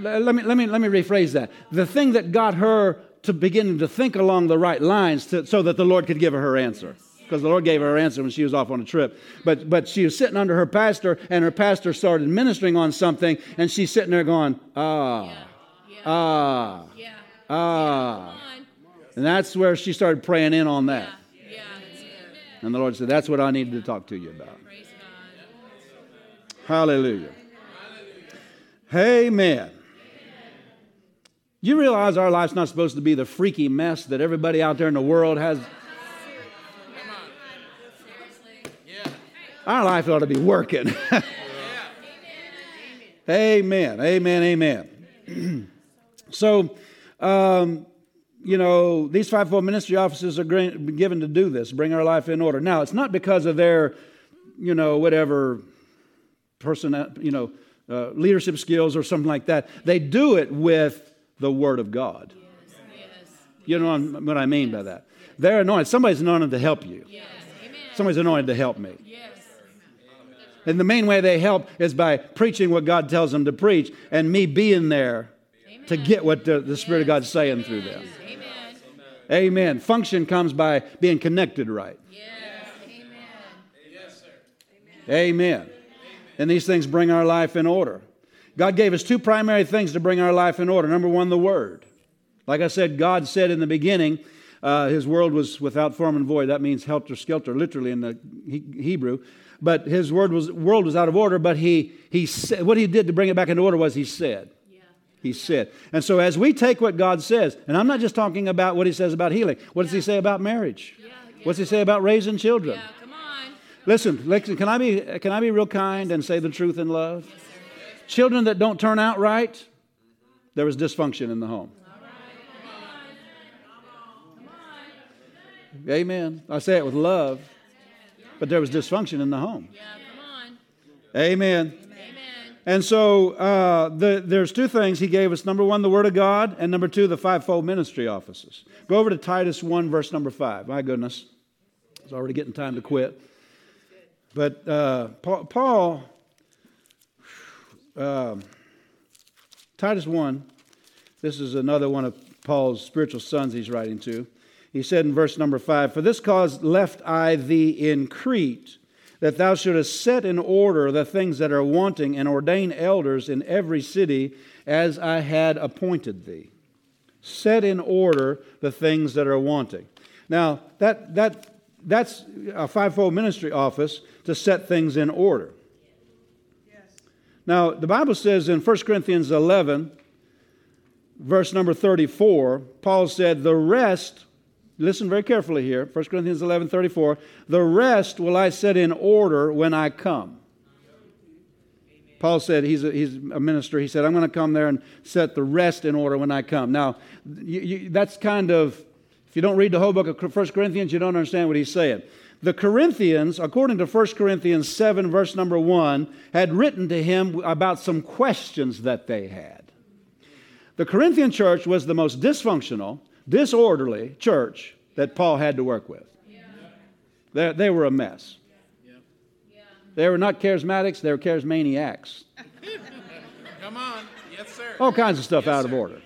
let, me, let, me, let me rephrase that. The thing that got her to begin to think along the right lines to, so that the Lord could give her her answer. Because the Lord gave her her answer when she was off on a trip. But, but she was sitting under her pastor, and her pastor started ministering on something, and she's sitting there going, ah, ah, Yeah. ah. Come on. And that's where she started praying in on that. Yeah. And the Lord said, That's what I needed to talk to you about. God. Hallelujah. Amen. You realize our life's not supposed to be the freaky mess that everybody out there in the world has. Our life ought to be working. amen. Amen. Amen. so, um, you know, these fivefold ministry offices are given to do this, bring our life in order. Now, it's not because of their, you know, whatever person, you know, uh, leadership skills or something like that. They do it with the Word of God. Yes. You know what I mean by that? They're anointed. Somebody's anointed to help you. Yes. Somebody's anointed to help me. Yes. And the main way they help is by preaching what God tells them to preach and me being there to get what the, the Spirit of God's saying through them. Amen. Amen. Function comes by being connected right. Yes. Amen. Amen. And these things bring our life in order. God gave us two primary things to bring our life in order. Number one, the Word. Like I said, God said in the beginning, uh, His world was without form and void. That means helter skelter, literally in the he- Hebrew. But His word was, world was out of order, but he, he said, what He did to bring it back into order was He said. Yeah. He said. And so as we take what God says, and I'm not just talking about what He says about healing, what does He say about marriage? Yeah. What's He say about raising children? Yeah. Come on. Listen, listen, can I be can I be real kind and say the truth in love? Children that don't turn out right, there was dysfunction in the home. Amen. I say it with love, but there was dysfunction in the home. Yeah. Come on. Amen. Amen. And so uh, the, there's two things he gave us. Number one, the Word of God, and number two, the fivefold ministry offices. Go over to Titus 1, verse number 5. My goodness, it's already getting time to quit. But uh, Paul, Paul um, Titus 1, this is another one of Paul's spiritual sons he's writing to. He said in verse number 5 For this cause left I thee in Crete, that thou shouldest set in order the things that are wanting, and ordain elders in every city as I had appointed thee. Set in order the things that are wanting. Now, that, that, that's a fivefold ministry office to set things in order. Now, the Bible says in 1 Corinthians 11, verse number 34, Paul said, The rest, listen very carefully here, 1 Corinthians 11, 34, the rest will I set in order when I come. Paul said, he's a, he's a minister. He said, I'm going to come there and set the rest in order when I come. Now, you, you, that's kind of, if you don't read the whole book of 1 Corinthians, you don't understand what he's saying. The Corinthians, according to 1 Corinthians 7, verse number 1, had written to him about some questions that they had. The Corinthian church was the most dysfunctional, disorderly church that Paul had to work with. They, they were a mess. They were not charismatics, they were charismaniacs. Come on. Yes, sir. All kinds of stuff Yes, out of sir. order.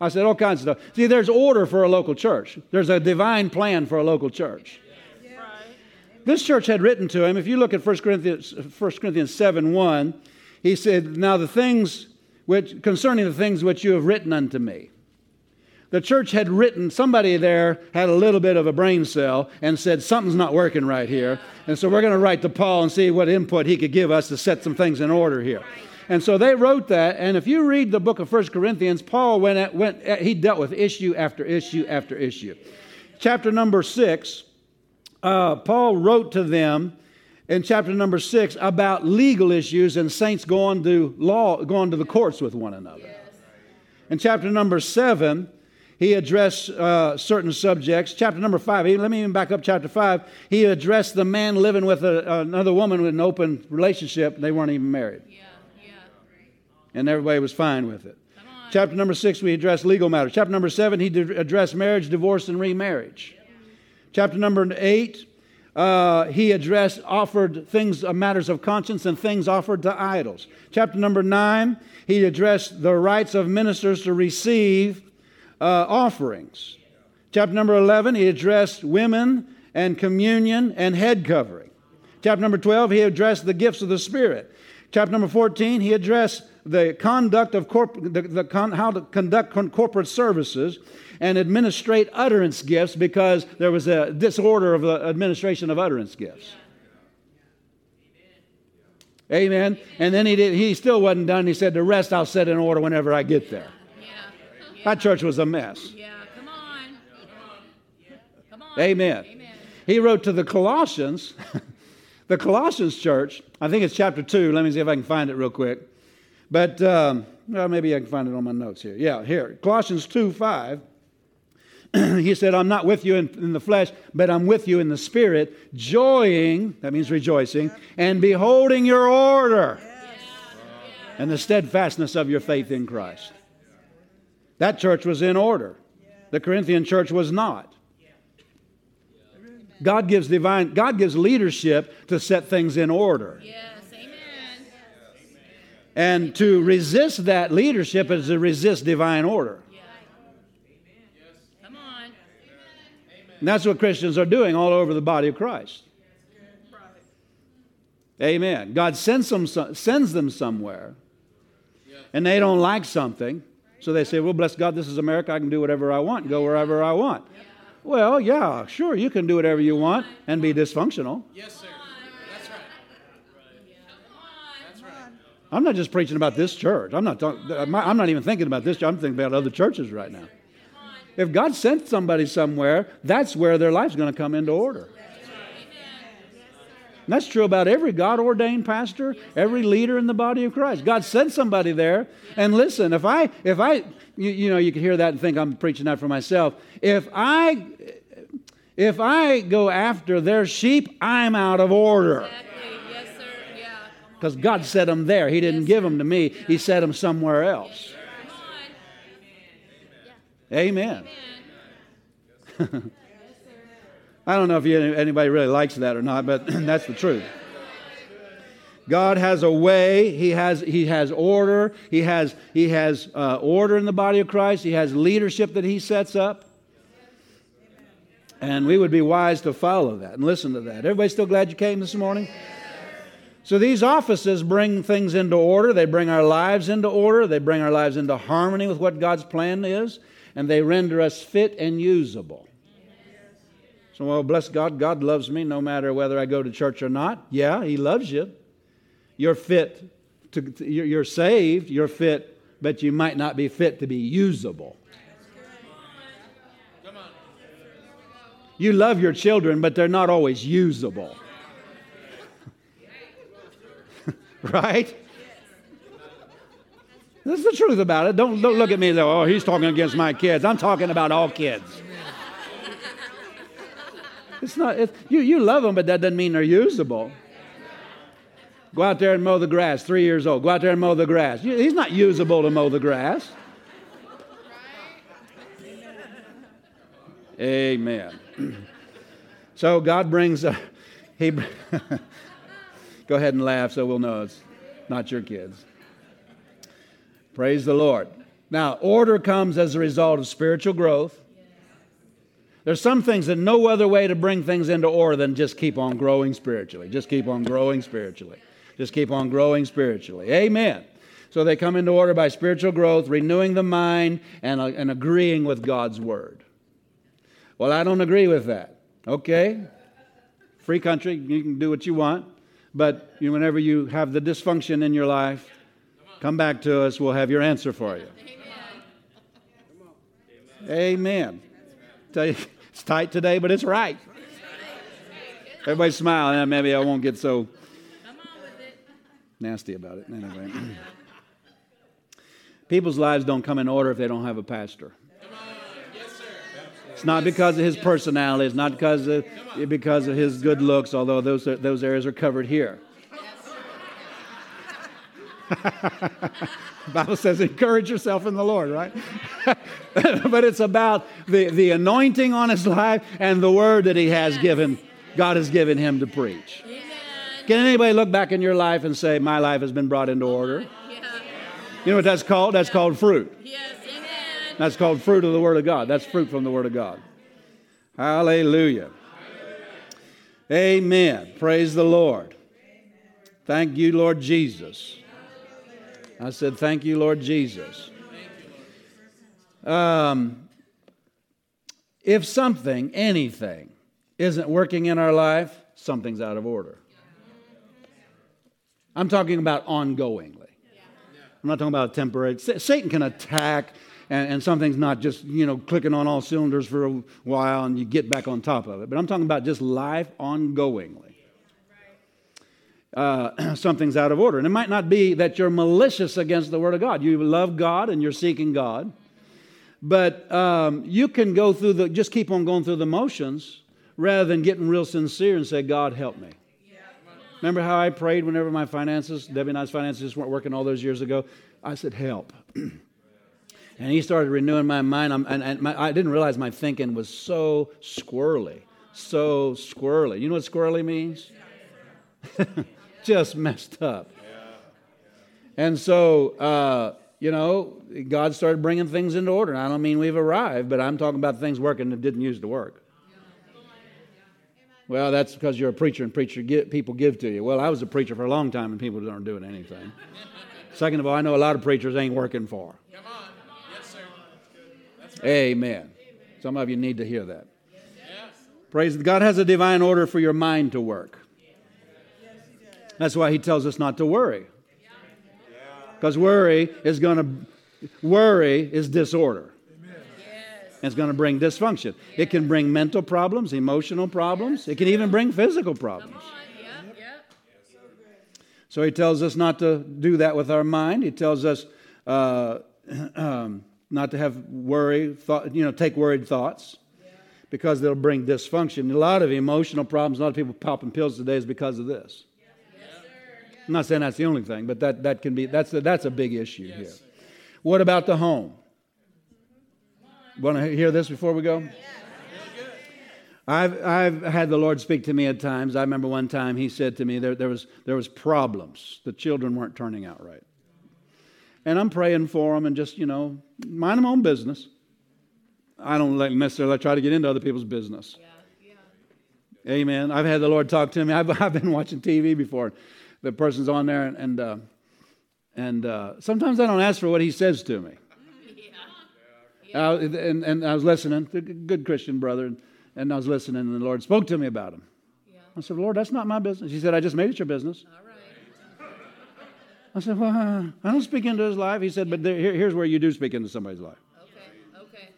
I said all kinds of stuff. See, there's order for a local church. There's a divine plan for a local church. This church had written to him, if you look at 1 Corinthians, 1 Corinthians 7 1, he said, Now the things which concerning the things which you have written unto me. The church had written, somebody there had a little bit of a brain cell and said, Something's not working right here. And so we're going to write to Paul and see what input he could give us to set some things in order here. And so they wrote that. And if you read the book of 1 Corinthians, Paul went, at, went at, he dealt with issue after issue after issue. Chapter number six, uh, Paul wrote to them in chapter number six about legal issues and saints going to law, going to the courts with one another. In chapter number seven, he addressed uh, certain subjects. Chapter number five, let me even back up chapter five. He addressed the man living with a, another woman with an open relationship. They weren't even married, Yeah, yeah. and everybody was fine with it. Chapter number six, we addressed legal matters. Chapter number seven, he addressed marriage, divorce, and remarriage. Chapter number eight, uh, he addressed offered things, uh, matters of conscience, and things offered to idols. Chapter number nine, he addressed the rights of ministers to receive uh, offerings. Chapter number 11, he addressed women and communion and head covering. Chapter number 12, he addressed the gifts of the Spirit. Chapter number 14, he addressed the conduct of corp- the, the con- how to conduct con- corporate services and administrate utterance gifts because there was a disorder of the administration of utterance gifts. Amen. And then he did. He still wasn't done. He said, "The rest I'll set in order whenever I get there." That church was a mess. Yeah. Come on. Come on. Amen. Amen. He wrote to the Colossians, the Colossians church. I think it's chapter two. Let me see if I can find it real quick. But um, well, maybe I can find it on my notes here. Yeah, here. Colossians 2 5. he said, I'm not with you in, in the flesh, but I'm with you in the spirit, joying, that means rejoicing, and beholding your order and the steadfastness of your faith in Christ. That church was in order. The Corinthian church was not. God gives divine, God gives leadership to set things in order. Yes. Amen. And to resist that leadership is to resist divine order. Come on. And that's what Christians are doing all over the body of Christ. Amen. God sends them, sends them somewhere, and they don't like something, so they say, Well, bless God, this is America. I can do whatever I want, go wherever I want. Well, yeah, sure, you can do whatever you want and be dysfunctional. Yes, sir. That's right. That's right. I'm not just preaching about this church. I'm not, talk, uh, I'm not even thinking about this church. I'm thinking about other churches right now. If God sent somebody somewhere, that's where their life's going to come into order. And that's true about every God ordained pastor, every leader in the body of Christ. God sent somebody there. And listen, if I, if I, you, you know, you can hear that and think I'm preaching that for myself. If I, if I go after their sheep, I'm out of order. Yes, sir. Yeah. Because God set them there. He didn't give them to me, He set them somewhere else. Come on. Amen. Amen. I don't know if you, anybody really likes that or not, but that's the truth. God has a way. He has, he has order. He has, he has uh, order in the body of Christ. He has leadership that he sets up. And we would be wise to follow that and listen to that. Everybody still glad you came this morning? So these offices bring things into order. They bring our lives into order. They bring our lives into harmony with what God's plan is. And they render us fit and usable. So, well, bless God. God loves me no matter whether I go to church or not. Yeah, He loves you. You're fit, to, you're saved, you're fit, but you might not be fit to be usable. You love your children, but they're not always usable. right? That's the truth about it. Don't, don't look at me though, oh, he's talking against my kids. I'm talking about all kids. It's not, you, you love them, but that doesn't mean they're usable. Go out there and mow the grass, three years old. Go out there and mow the grass. He's not usable to mow the grass. Amen. so God brings, a, he, go ahead and laugh so we'll know it's not your kids. Praise the Lord. Now, order comes as a result of spiritual growth. There's some things that no other way to bring things into order than just keep on growing spiritually. Just keep on growing spiritually. Just keep on growing spiritually. Amen. So they come into order by spiritual growth, renewing the mind, and, uh, and agreeing with God's word. Well, I don't agree with that. Okay? Free country, you can do what you want. But you, whenever you have the dysfunction in your life, come back to us. We'll have your answer for you. Amen. Tell you, it's tight today, but it's right. Everybody smile. Maybe I won't get so nasty about it. Anyway. People's lives don't come in order if they don't have a pastor. It's not because of his personality. It's not because of, because of his good looks, although those, those areas are covered here. Bible says, encourage yourself in the Lord, right? but it's about the, the anointing on his life and the word that he has given, God has given him to preach. Can anybody look back in your life and say, My life has been brought into oh, order? Yeah. You know what that's called? That's called fruit. Yes, amen. That's called fruit of the Word of God. That's fruit from the Word of God. Hallelujah. Amen. Praise the Lord. Thank you, Lord Jesus. I said, Thank you, Lord Jesus. Um, if something, anything, isn't working in our life, something's out of order. I'm talking about ongoingly. I'm not talking about temporary. Satan can attack, and, and something's not just you know clicking on all cylinders for a while, and you get back on top of it. But I'm talking about just life ongoingly. Uh, something's out of order, and it might not be that you're malicious against the Word of God. You love God and you're seeking God, but um, you can go through the just keep on going through the motions rather than getting real sincere and say, "God, help me." Remember how I prayed whenever my finances, Debbie and I's finances weren't working all those years ago? I said, Help. and he started renewing my mind. I'm, and, and my, I didn't realize my thinking was so squirrely. So squirrely. You know what squirrely means? Just messed up. And so, uh, you know, God started bringing things into order. And I don't mean we've arrived, but I'm talking about things working that didn't used to work. Well, that's because you're a preacher and preacher get, people give to you. Well, I was a preacher for a long time and people aren't doing anything. Second of all, I know a lot of preachers ain't working for. Come on. Yes, sir. Right. Amen. Some of you need to hear that. Yes. Praise God has a divine order for your mind to work. That's why he tells us not to worry. Because worry is going to worry is disorder. It's going to bring dysfunction. It can bring mental problems, emotional problems. It can even bring physical problems. So he tells us not to do that with our mind. He tells us uh, um, not to have worry, thought, you know, take worried thoughts because they'll bring dysfunction. A lot of emotional problems, a lot of people popping pills today is because of this. I'm not saying that's the only thing, but that, that can be, that's a, that's a big issue here. What about the home? Want to hear this before we go? I've, I've had the Lord speak to me at times. I remember one time he said to me there, there, was, there was problems. The children weren't turning out right. And I'm praying for them and just, you know, mind my own business. I don't necessarily try to get into other people's business. Yeah, yeah. Amen. I've had the Lord talk to me. I've, I've been watching TV before. The person's on there, and, and, uh, and uh, sometimes I don't ask for what he says to me. Yeah. Uh, and, and I was listening, a good Christian brother. And, and I was listening, and the Lord spoke to me about him. Yeah. I said, Lord, that's not my business. He said, I just made it your business. All right. I said, Well, I don't speak into his life. He said, But there, here, here's where you do speak into somebody's life. Okay, okay.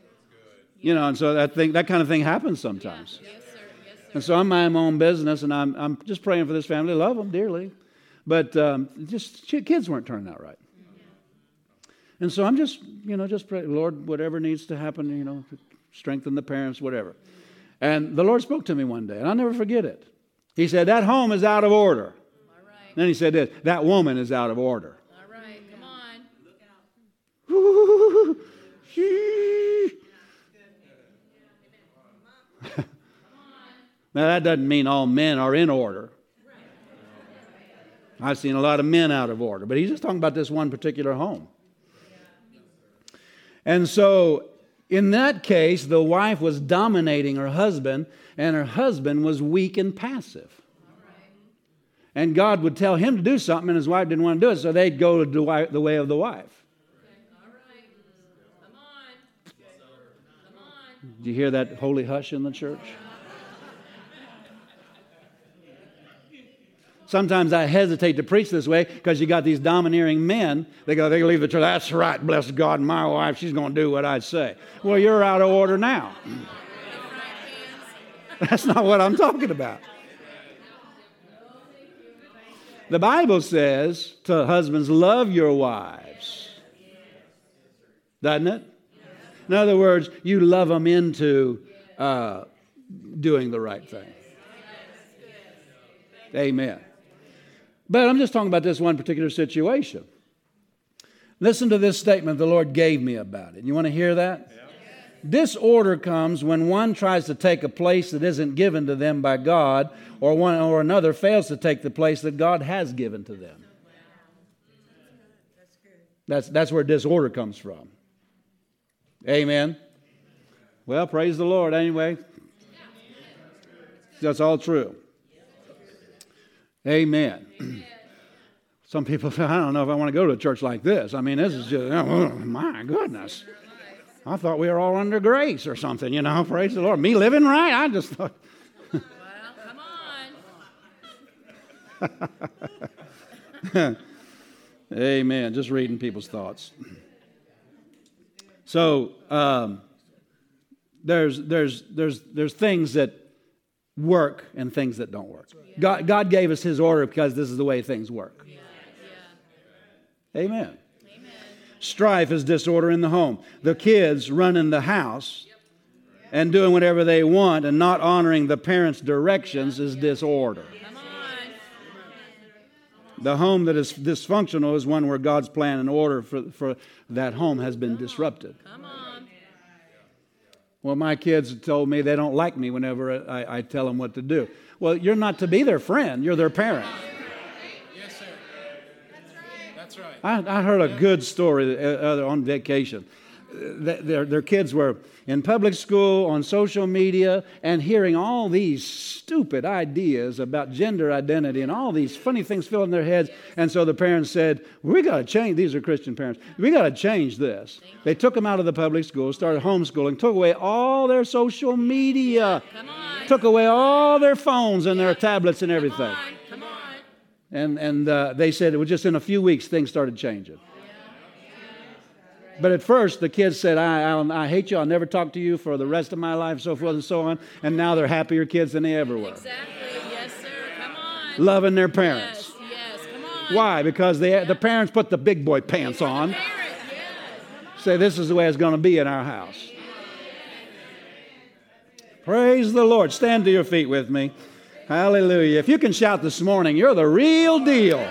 You know, and so that thing, that kind of thing happens sometimes. Yeah. Yes, sir. Yes, sir. And so I'm my own business, and I'm, I'm just praying for this family. Love them dearly. But um, just kids weren't turning out right. And so I'm just, you know, just pray, Lord, whatever needs to happen, you know, strengthen the parents, whatever. And the Lord spoke to me one day, and I'll never forget it. He said, That home is out of order. All right. Then he said this That woman is out of order. All right, come on. Look out. now, that doesn't mean all men are in order. I've seen a lot of men out of order, but he's just talking about this one particular home. And so in that case, the wife was dominating her husband, and her husband was weak and passive. And God would tell him to do something, and his wife didn't want to do it, so they'd go the way of the wife. Do you hear that holy hush in the church? Sometimes I hesitate to preach this way because you got these domineering men. They go, they leave the church. That's right, bless God, my wife, she's going to do what I say. Well, you're out of order now. That's not what I'm talking about. The Bible says to husbands, love your wives. Doesn't it? In other words, you love them into uh, doing the right thing. Amen. But I'm just talking about this one particular situation. Listen to this statement the Lord gave me about it. You want to hear that? Yeah. Disorder comes when one tries to take a place that isn't given to them by God, or one or another fails to take the place that God has given to them. That's, that's where disorder comes from. Amen. Well, praise the Lord anyway. That's all true. Amen. Some people say, I don't know if I want to go to a church like this. I mean, this is just, oh, my goodness. I thought we were all under grace or something, you know. Praise the Lord. Me living right? I just thought. well, come on. Amen. Just reading people's thoughts. So um, there's there's there's there's things that work and things that don't work. God, God gave us His order because this is the way things work. Amen. Amen. Strife is disorder in the home. The kids running the house and doing whatever they want and not honoring the parents' directions is disorder. The home that is dysfunctional is one where God's plan and order for, for that home has been disrupted. Come on. Well, my kids told me they don't like me whenever I, I, tell them what to do. Well, you're not to be their friend, you're their parent. Yes, sir. That's right. That's right. I, I heard a good story uh, on vacation their, their kids were in public school, on social media, and hearing all these stupid ideas about gender identity and all these funny things filling their heads. And so the parents said, We got to change. These are Christian parents. We got to change this. They took them out of the public school, started homeschooling, took away all their social media, took away all their phones and their tablets and everything. And, and uh, they said it was just in a few weeks things started changing. But at first, the kids said, I, I, I, hate you. I'll never talk to you for the rest of my life, so forth and so on. And now they're happier kids than they ever were. Exactly. Yes, sir. Come on. Loving their parents. Yes, yes. Come on. Why? Because they, the parents put the big boy pants on. Yes. Say, this is the way it's going to be in our house. Praise the Lord. Stand to your feet with me. Hallelujah. If you can shout this morning, you're the real deal.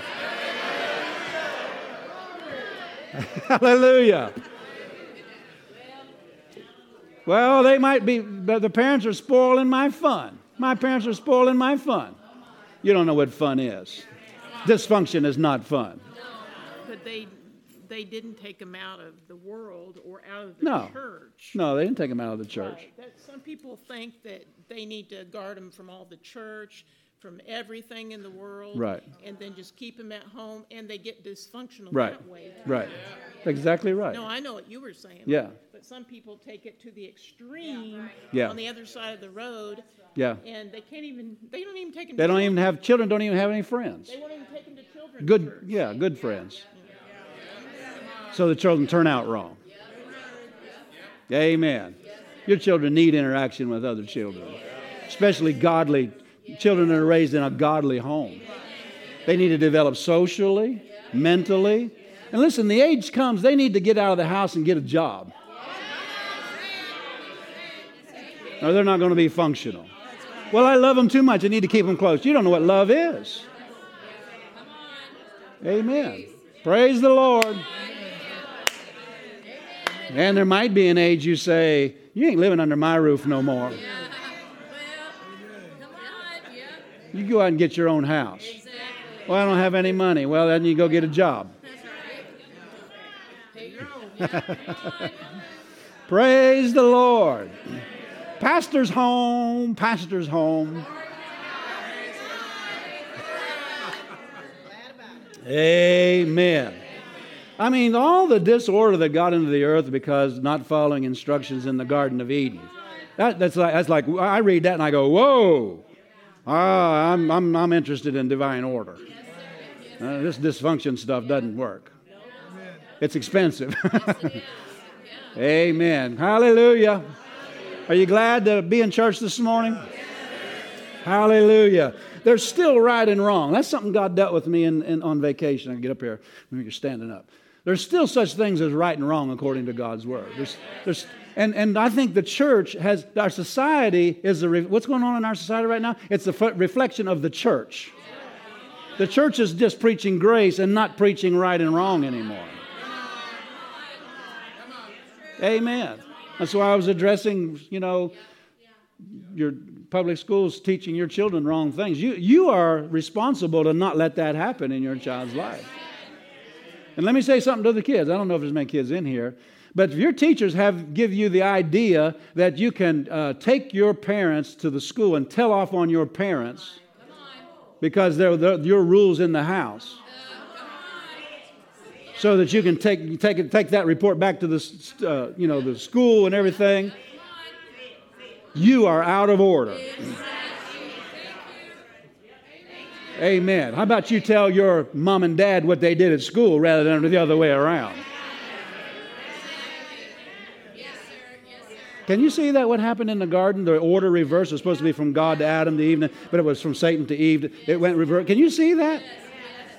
Hallelujah. Well, they might be, but the parents are spoiling my fun. My parents are spoiling my fun. You don't know what fun is. Dysfunction is not fun. But they, they didn't take them out of the world or out of the No. church. No, they didn't take them out of the church. Right. That, some people think that they need to guard them from all the church, from everything in the world. Right. And then just keep them at home, and they get dysfunctional Right. that way. Right. Exactly right. No, I know what you were saying. Yeah. But some people take it to the extreme Yeah. on the other side of the road, Yeah. and they can't even, they don't even take them They to don't even have, children don't even have any friends. They won't even take them to children's Good, church. yeah, good friends. So the children turn out wrong. Amen. Your children need interaction with other children, especially godly children that are raised in a godly home. They need to develop socially, mentally. And listen, the age comes, they need to get out of the house and get a job. Or they're not going to be functional. Well, I love them too much. I need to keep them close. You don't know what love is. Amen. Praise the Lord. And there might be an age you say, You ain't living under my roof no more. Well, come on. Yeah. You go out and get your own house. Exactly. Well, I don't have any money. Well, then you go get a job. There you go. Praise the Lord. Pastor's home, pastor's home. Amen. I mean, all the disorder that got into the earth because not following instructions in the Garden of Eden. That, that's, like, that's like, I read that and I go, whoa. Ah, I'm, I'm, I'm interested in divine order. Uh, this dysfunction stuff doesn't work. It's expensive. Amen. Hallelujah. Are you glad to be in church this morning? Hallelujah. There's still right and wrong. That's something God dealt with me in, in, on vacation. I can get up here you're standing up. There's still such things as right and wrong according to God's word. There's, there's, and, and I think the church has, our society is a, what's going on in our society right now? It's a f- reflection of the church. The church is just preaching grace and not preaching right and wrong anymore. Amen. That's why I was addressing, you know, your public schools teaching your children wrong things. You, you are responsible to not let that happen in your child's life. And let me say something to the kids. I don't know if there's many kids in here, but if your teachers have give you the idea that you can uh, take your parents to the school and tell off on your parents because they're, they're your rules in the house so that you can take, take, take that report back to the, uh, you know, the school and everything, you are out of order. Amen. How about you tell your mom and dad what they did at school rather than the other way around? Can you see that what happened in the garden? The order reversed. Was supposed to be from God to Adam to Eve, but it was from Satan to Eve. It went reverse. Can you see that?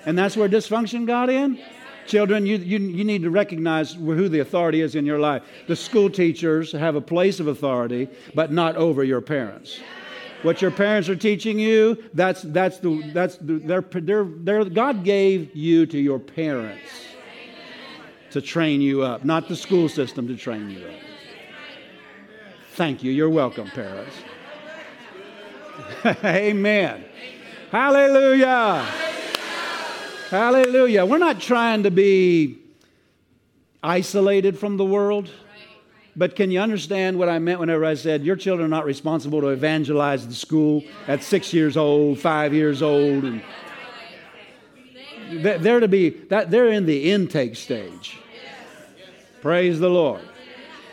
And that's where dysfunction got in? Children, you, you, you need to recognize who the authority is in your life. The school teachers have a place of authority, but not over your parents. What your parents are teaching you, that's, that's the, that's the, they're, they're, they're, God gave you to your parents to train you up, not the school system to train you up. Thank you. You're welcome, parents. Amen. Hallelujah. Hallelujah. We're not trying to be isolated from the world. But can you understand what I meant whenever I said your children are not responsible to evangelize the school at six years old, five years old, and they're to be that they're in the intake stage. Praise the Lord.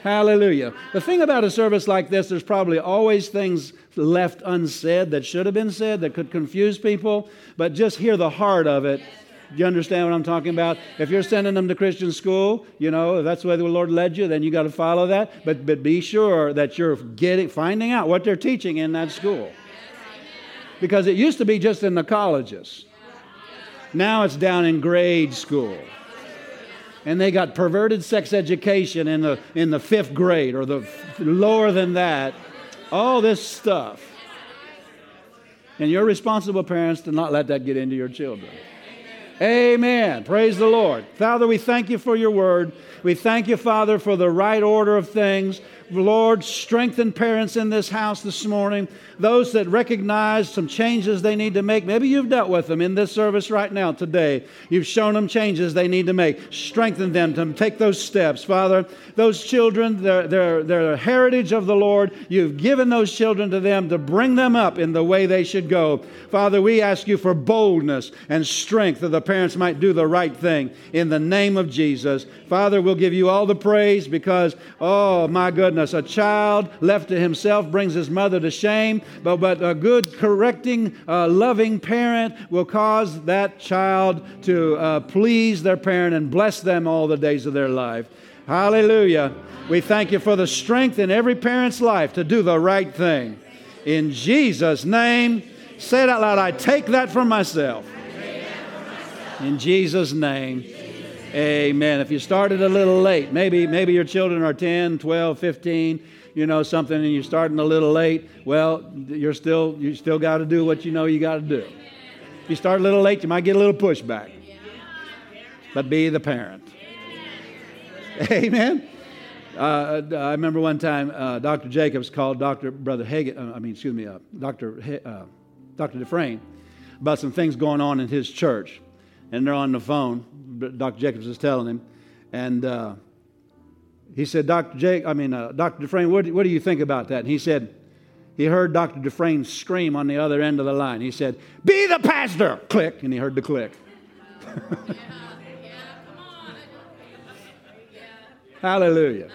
Hallelujah. The thing about a service like this, there's probably always things left unsaid that should have been said that could confuse people, but just hear the heart of it. Do you understand what I'm talking about? If you're sending them to Christian school, you know, if that's the way the Lord led you, then you got to follow that. But, but be sure that you're getting, finding out what they're teaching in that school. Because it used to be just in the colleges. Now it's down in grade school and they got perverted sex education in the, in the fifth grade or the f- lower than that. All this stuff. And you're responsible, parents, to not let that get into your children. Amen. Praise the Lord. Father, we thank you for your word. We thank you, Father, for the right order of things. Lord, strengthen parents in this house this morning. Those that recognize some changes they need to make. Maybe you've dealt with them in this service right now today. You've shown them changes they need to make. Strengthen them to take those steps. Father, those children, they're, they're, they're a heritage of the Lord. You've given those children to them to bring them up in the way they should go. Father, we ask you for boldness and strength that the parents might do the right thing in the name of Jesus. Father, we'll give you all the praise because, oh my goodness, a child left to himself brings his mother to shame, but, but a good, correcting, uh, loving parent will cause that child to uh, please their parent and bless them all the days of their life. Hallelujah. We thank you for the strength in every parent's life to do the right thing. In Jesus' name, say it out loud. I take that from myself. In Jesus' name. Amen. If you started a little late, maybe maybe your children are 10, 12, 15, you know something and you're starting a little late, well, you're still you still got to do what you know you got to do. If you start a little late, you might get a little pushback. But be the parent. Amen. Uh, I remember one time uh, Dr. Jacobs called Dr. Brother Hagin, uh, I mean, excuse me, uh, Dr. Uh, Dr. Dufresne about some things going on in his church. And they're on the phone. Dr. Jacobs is telling him. And uh, he said, Dr. Jake, I mean, Dr. Dufresne, what, what do you think about that? And he said, he heard Dr. Dufresne scream on the other end of the line. He said, Be the pastor! Click. And he heard the click. Hallelujah.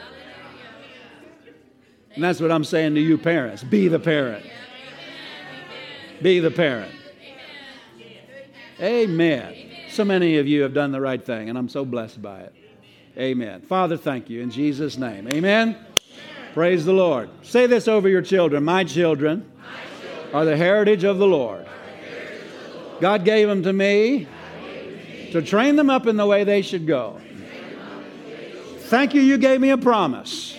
And that's what I'm saying to you parents. Be the parent. Be the parent. Amen. So many of you have done the right thing, and I'm so blessed by it. Amen. Father, thank you in Jesus' name. Amen. Praise the Lord. Say this over your children. My children are the heritage of the Lord. God gave them to me to train them up in the way they should go. Thank you, you gave me a promise.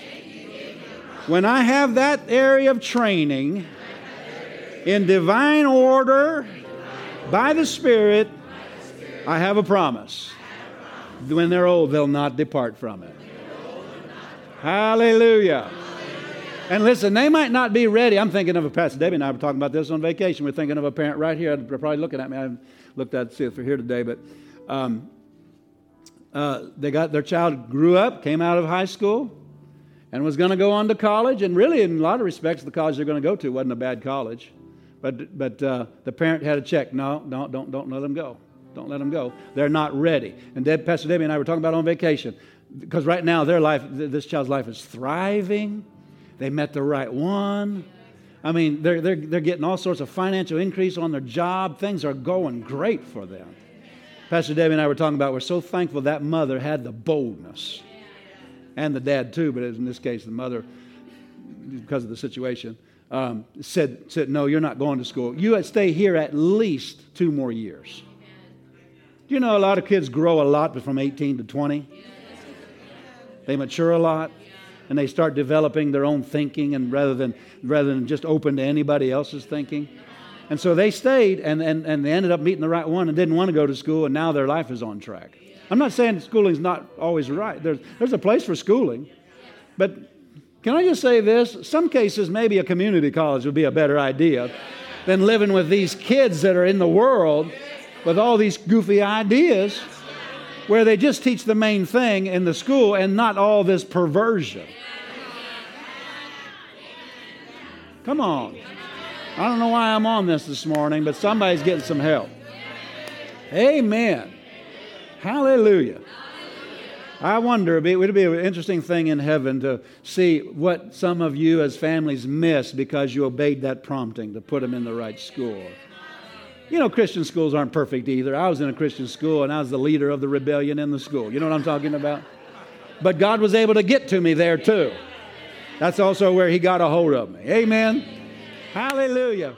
When I have that area of training in divine order by the Spirit, I have a promise. When they're old, they'll not depart from it. Hallelujah. And listen, they might not be ready. I'm thinking of a Pastor Debbie and I were talking about this on vacation. We're thinking of a parent right here. They're probably looking at me. I haven't looked at see if they're here today, but um, uh, they got their child grew up, came out of high school, and was going to go on to college. And really, in a lot of respects, the college they're going to go to wasn't a bad college. But, but uh, the parent had a check. No, don't, don't, don't let them go. Don't let them go. They're not ready. And Deb, Pastor Debbie and I were talking about on vacation because right now their life, this child's life is thriving. They met the right one. I mean, they're, they're, they're getting all sorts of financial increase on their job. Things are going great for them. Pastor Debbie and I were talking about, we're so thankful that mother had the boldness, and the dad too, but in this case, the mother, because of the situation, um, said, said, No, you're not going to school. You stay here at least two more years. Do you know a lot of kids grow a lot from 18 to 20? They mature a lot and they start developing their own thinking and rather than rather than just open to anybody else's thinking. And so they stayed and, and, and they ended up meeting the right one and didn't want to go to school, and now their life is on track. I'm not saying schooling's not always right. There's, there's a place for schooling. But can I just say this? Some cases, maybe a community college would be a better idea than living with these kids that are in the world with all these goofy ideas where they just teach the main thing in the school and not all this perversion. Come on. I don't know why I'm on this this morning, but somebody's getting some help. Amen. Hallelujah. I wonder, it would be an interesting thing in heaven to see what some of you as families missed because you obeyed that prompting to put them in the right school. You know, Christian schools aren't perfect either. I was in a Christian school and I was the leader of the rebellion in the school. You know what I'm talking about? But God was able to get to me there too. That's also where He got a hold of me. Amen. Hallelujah.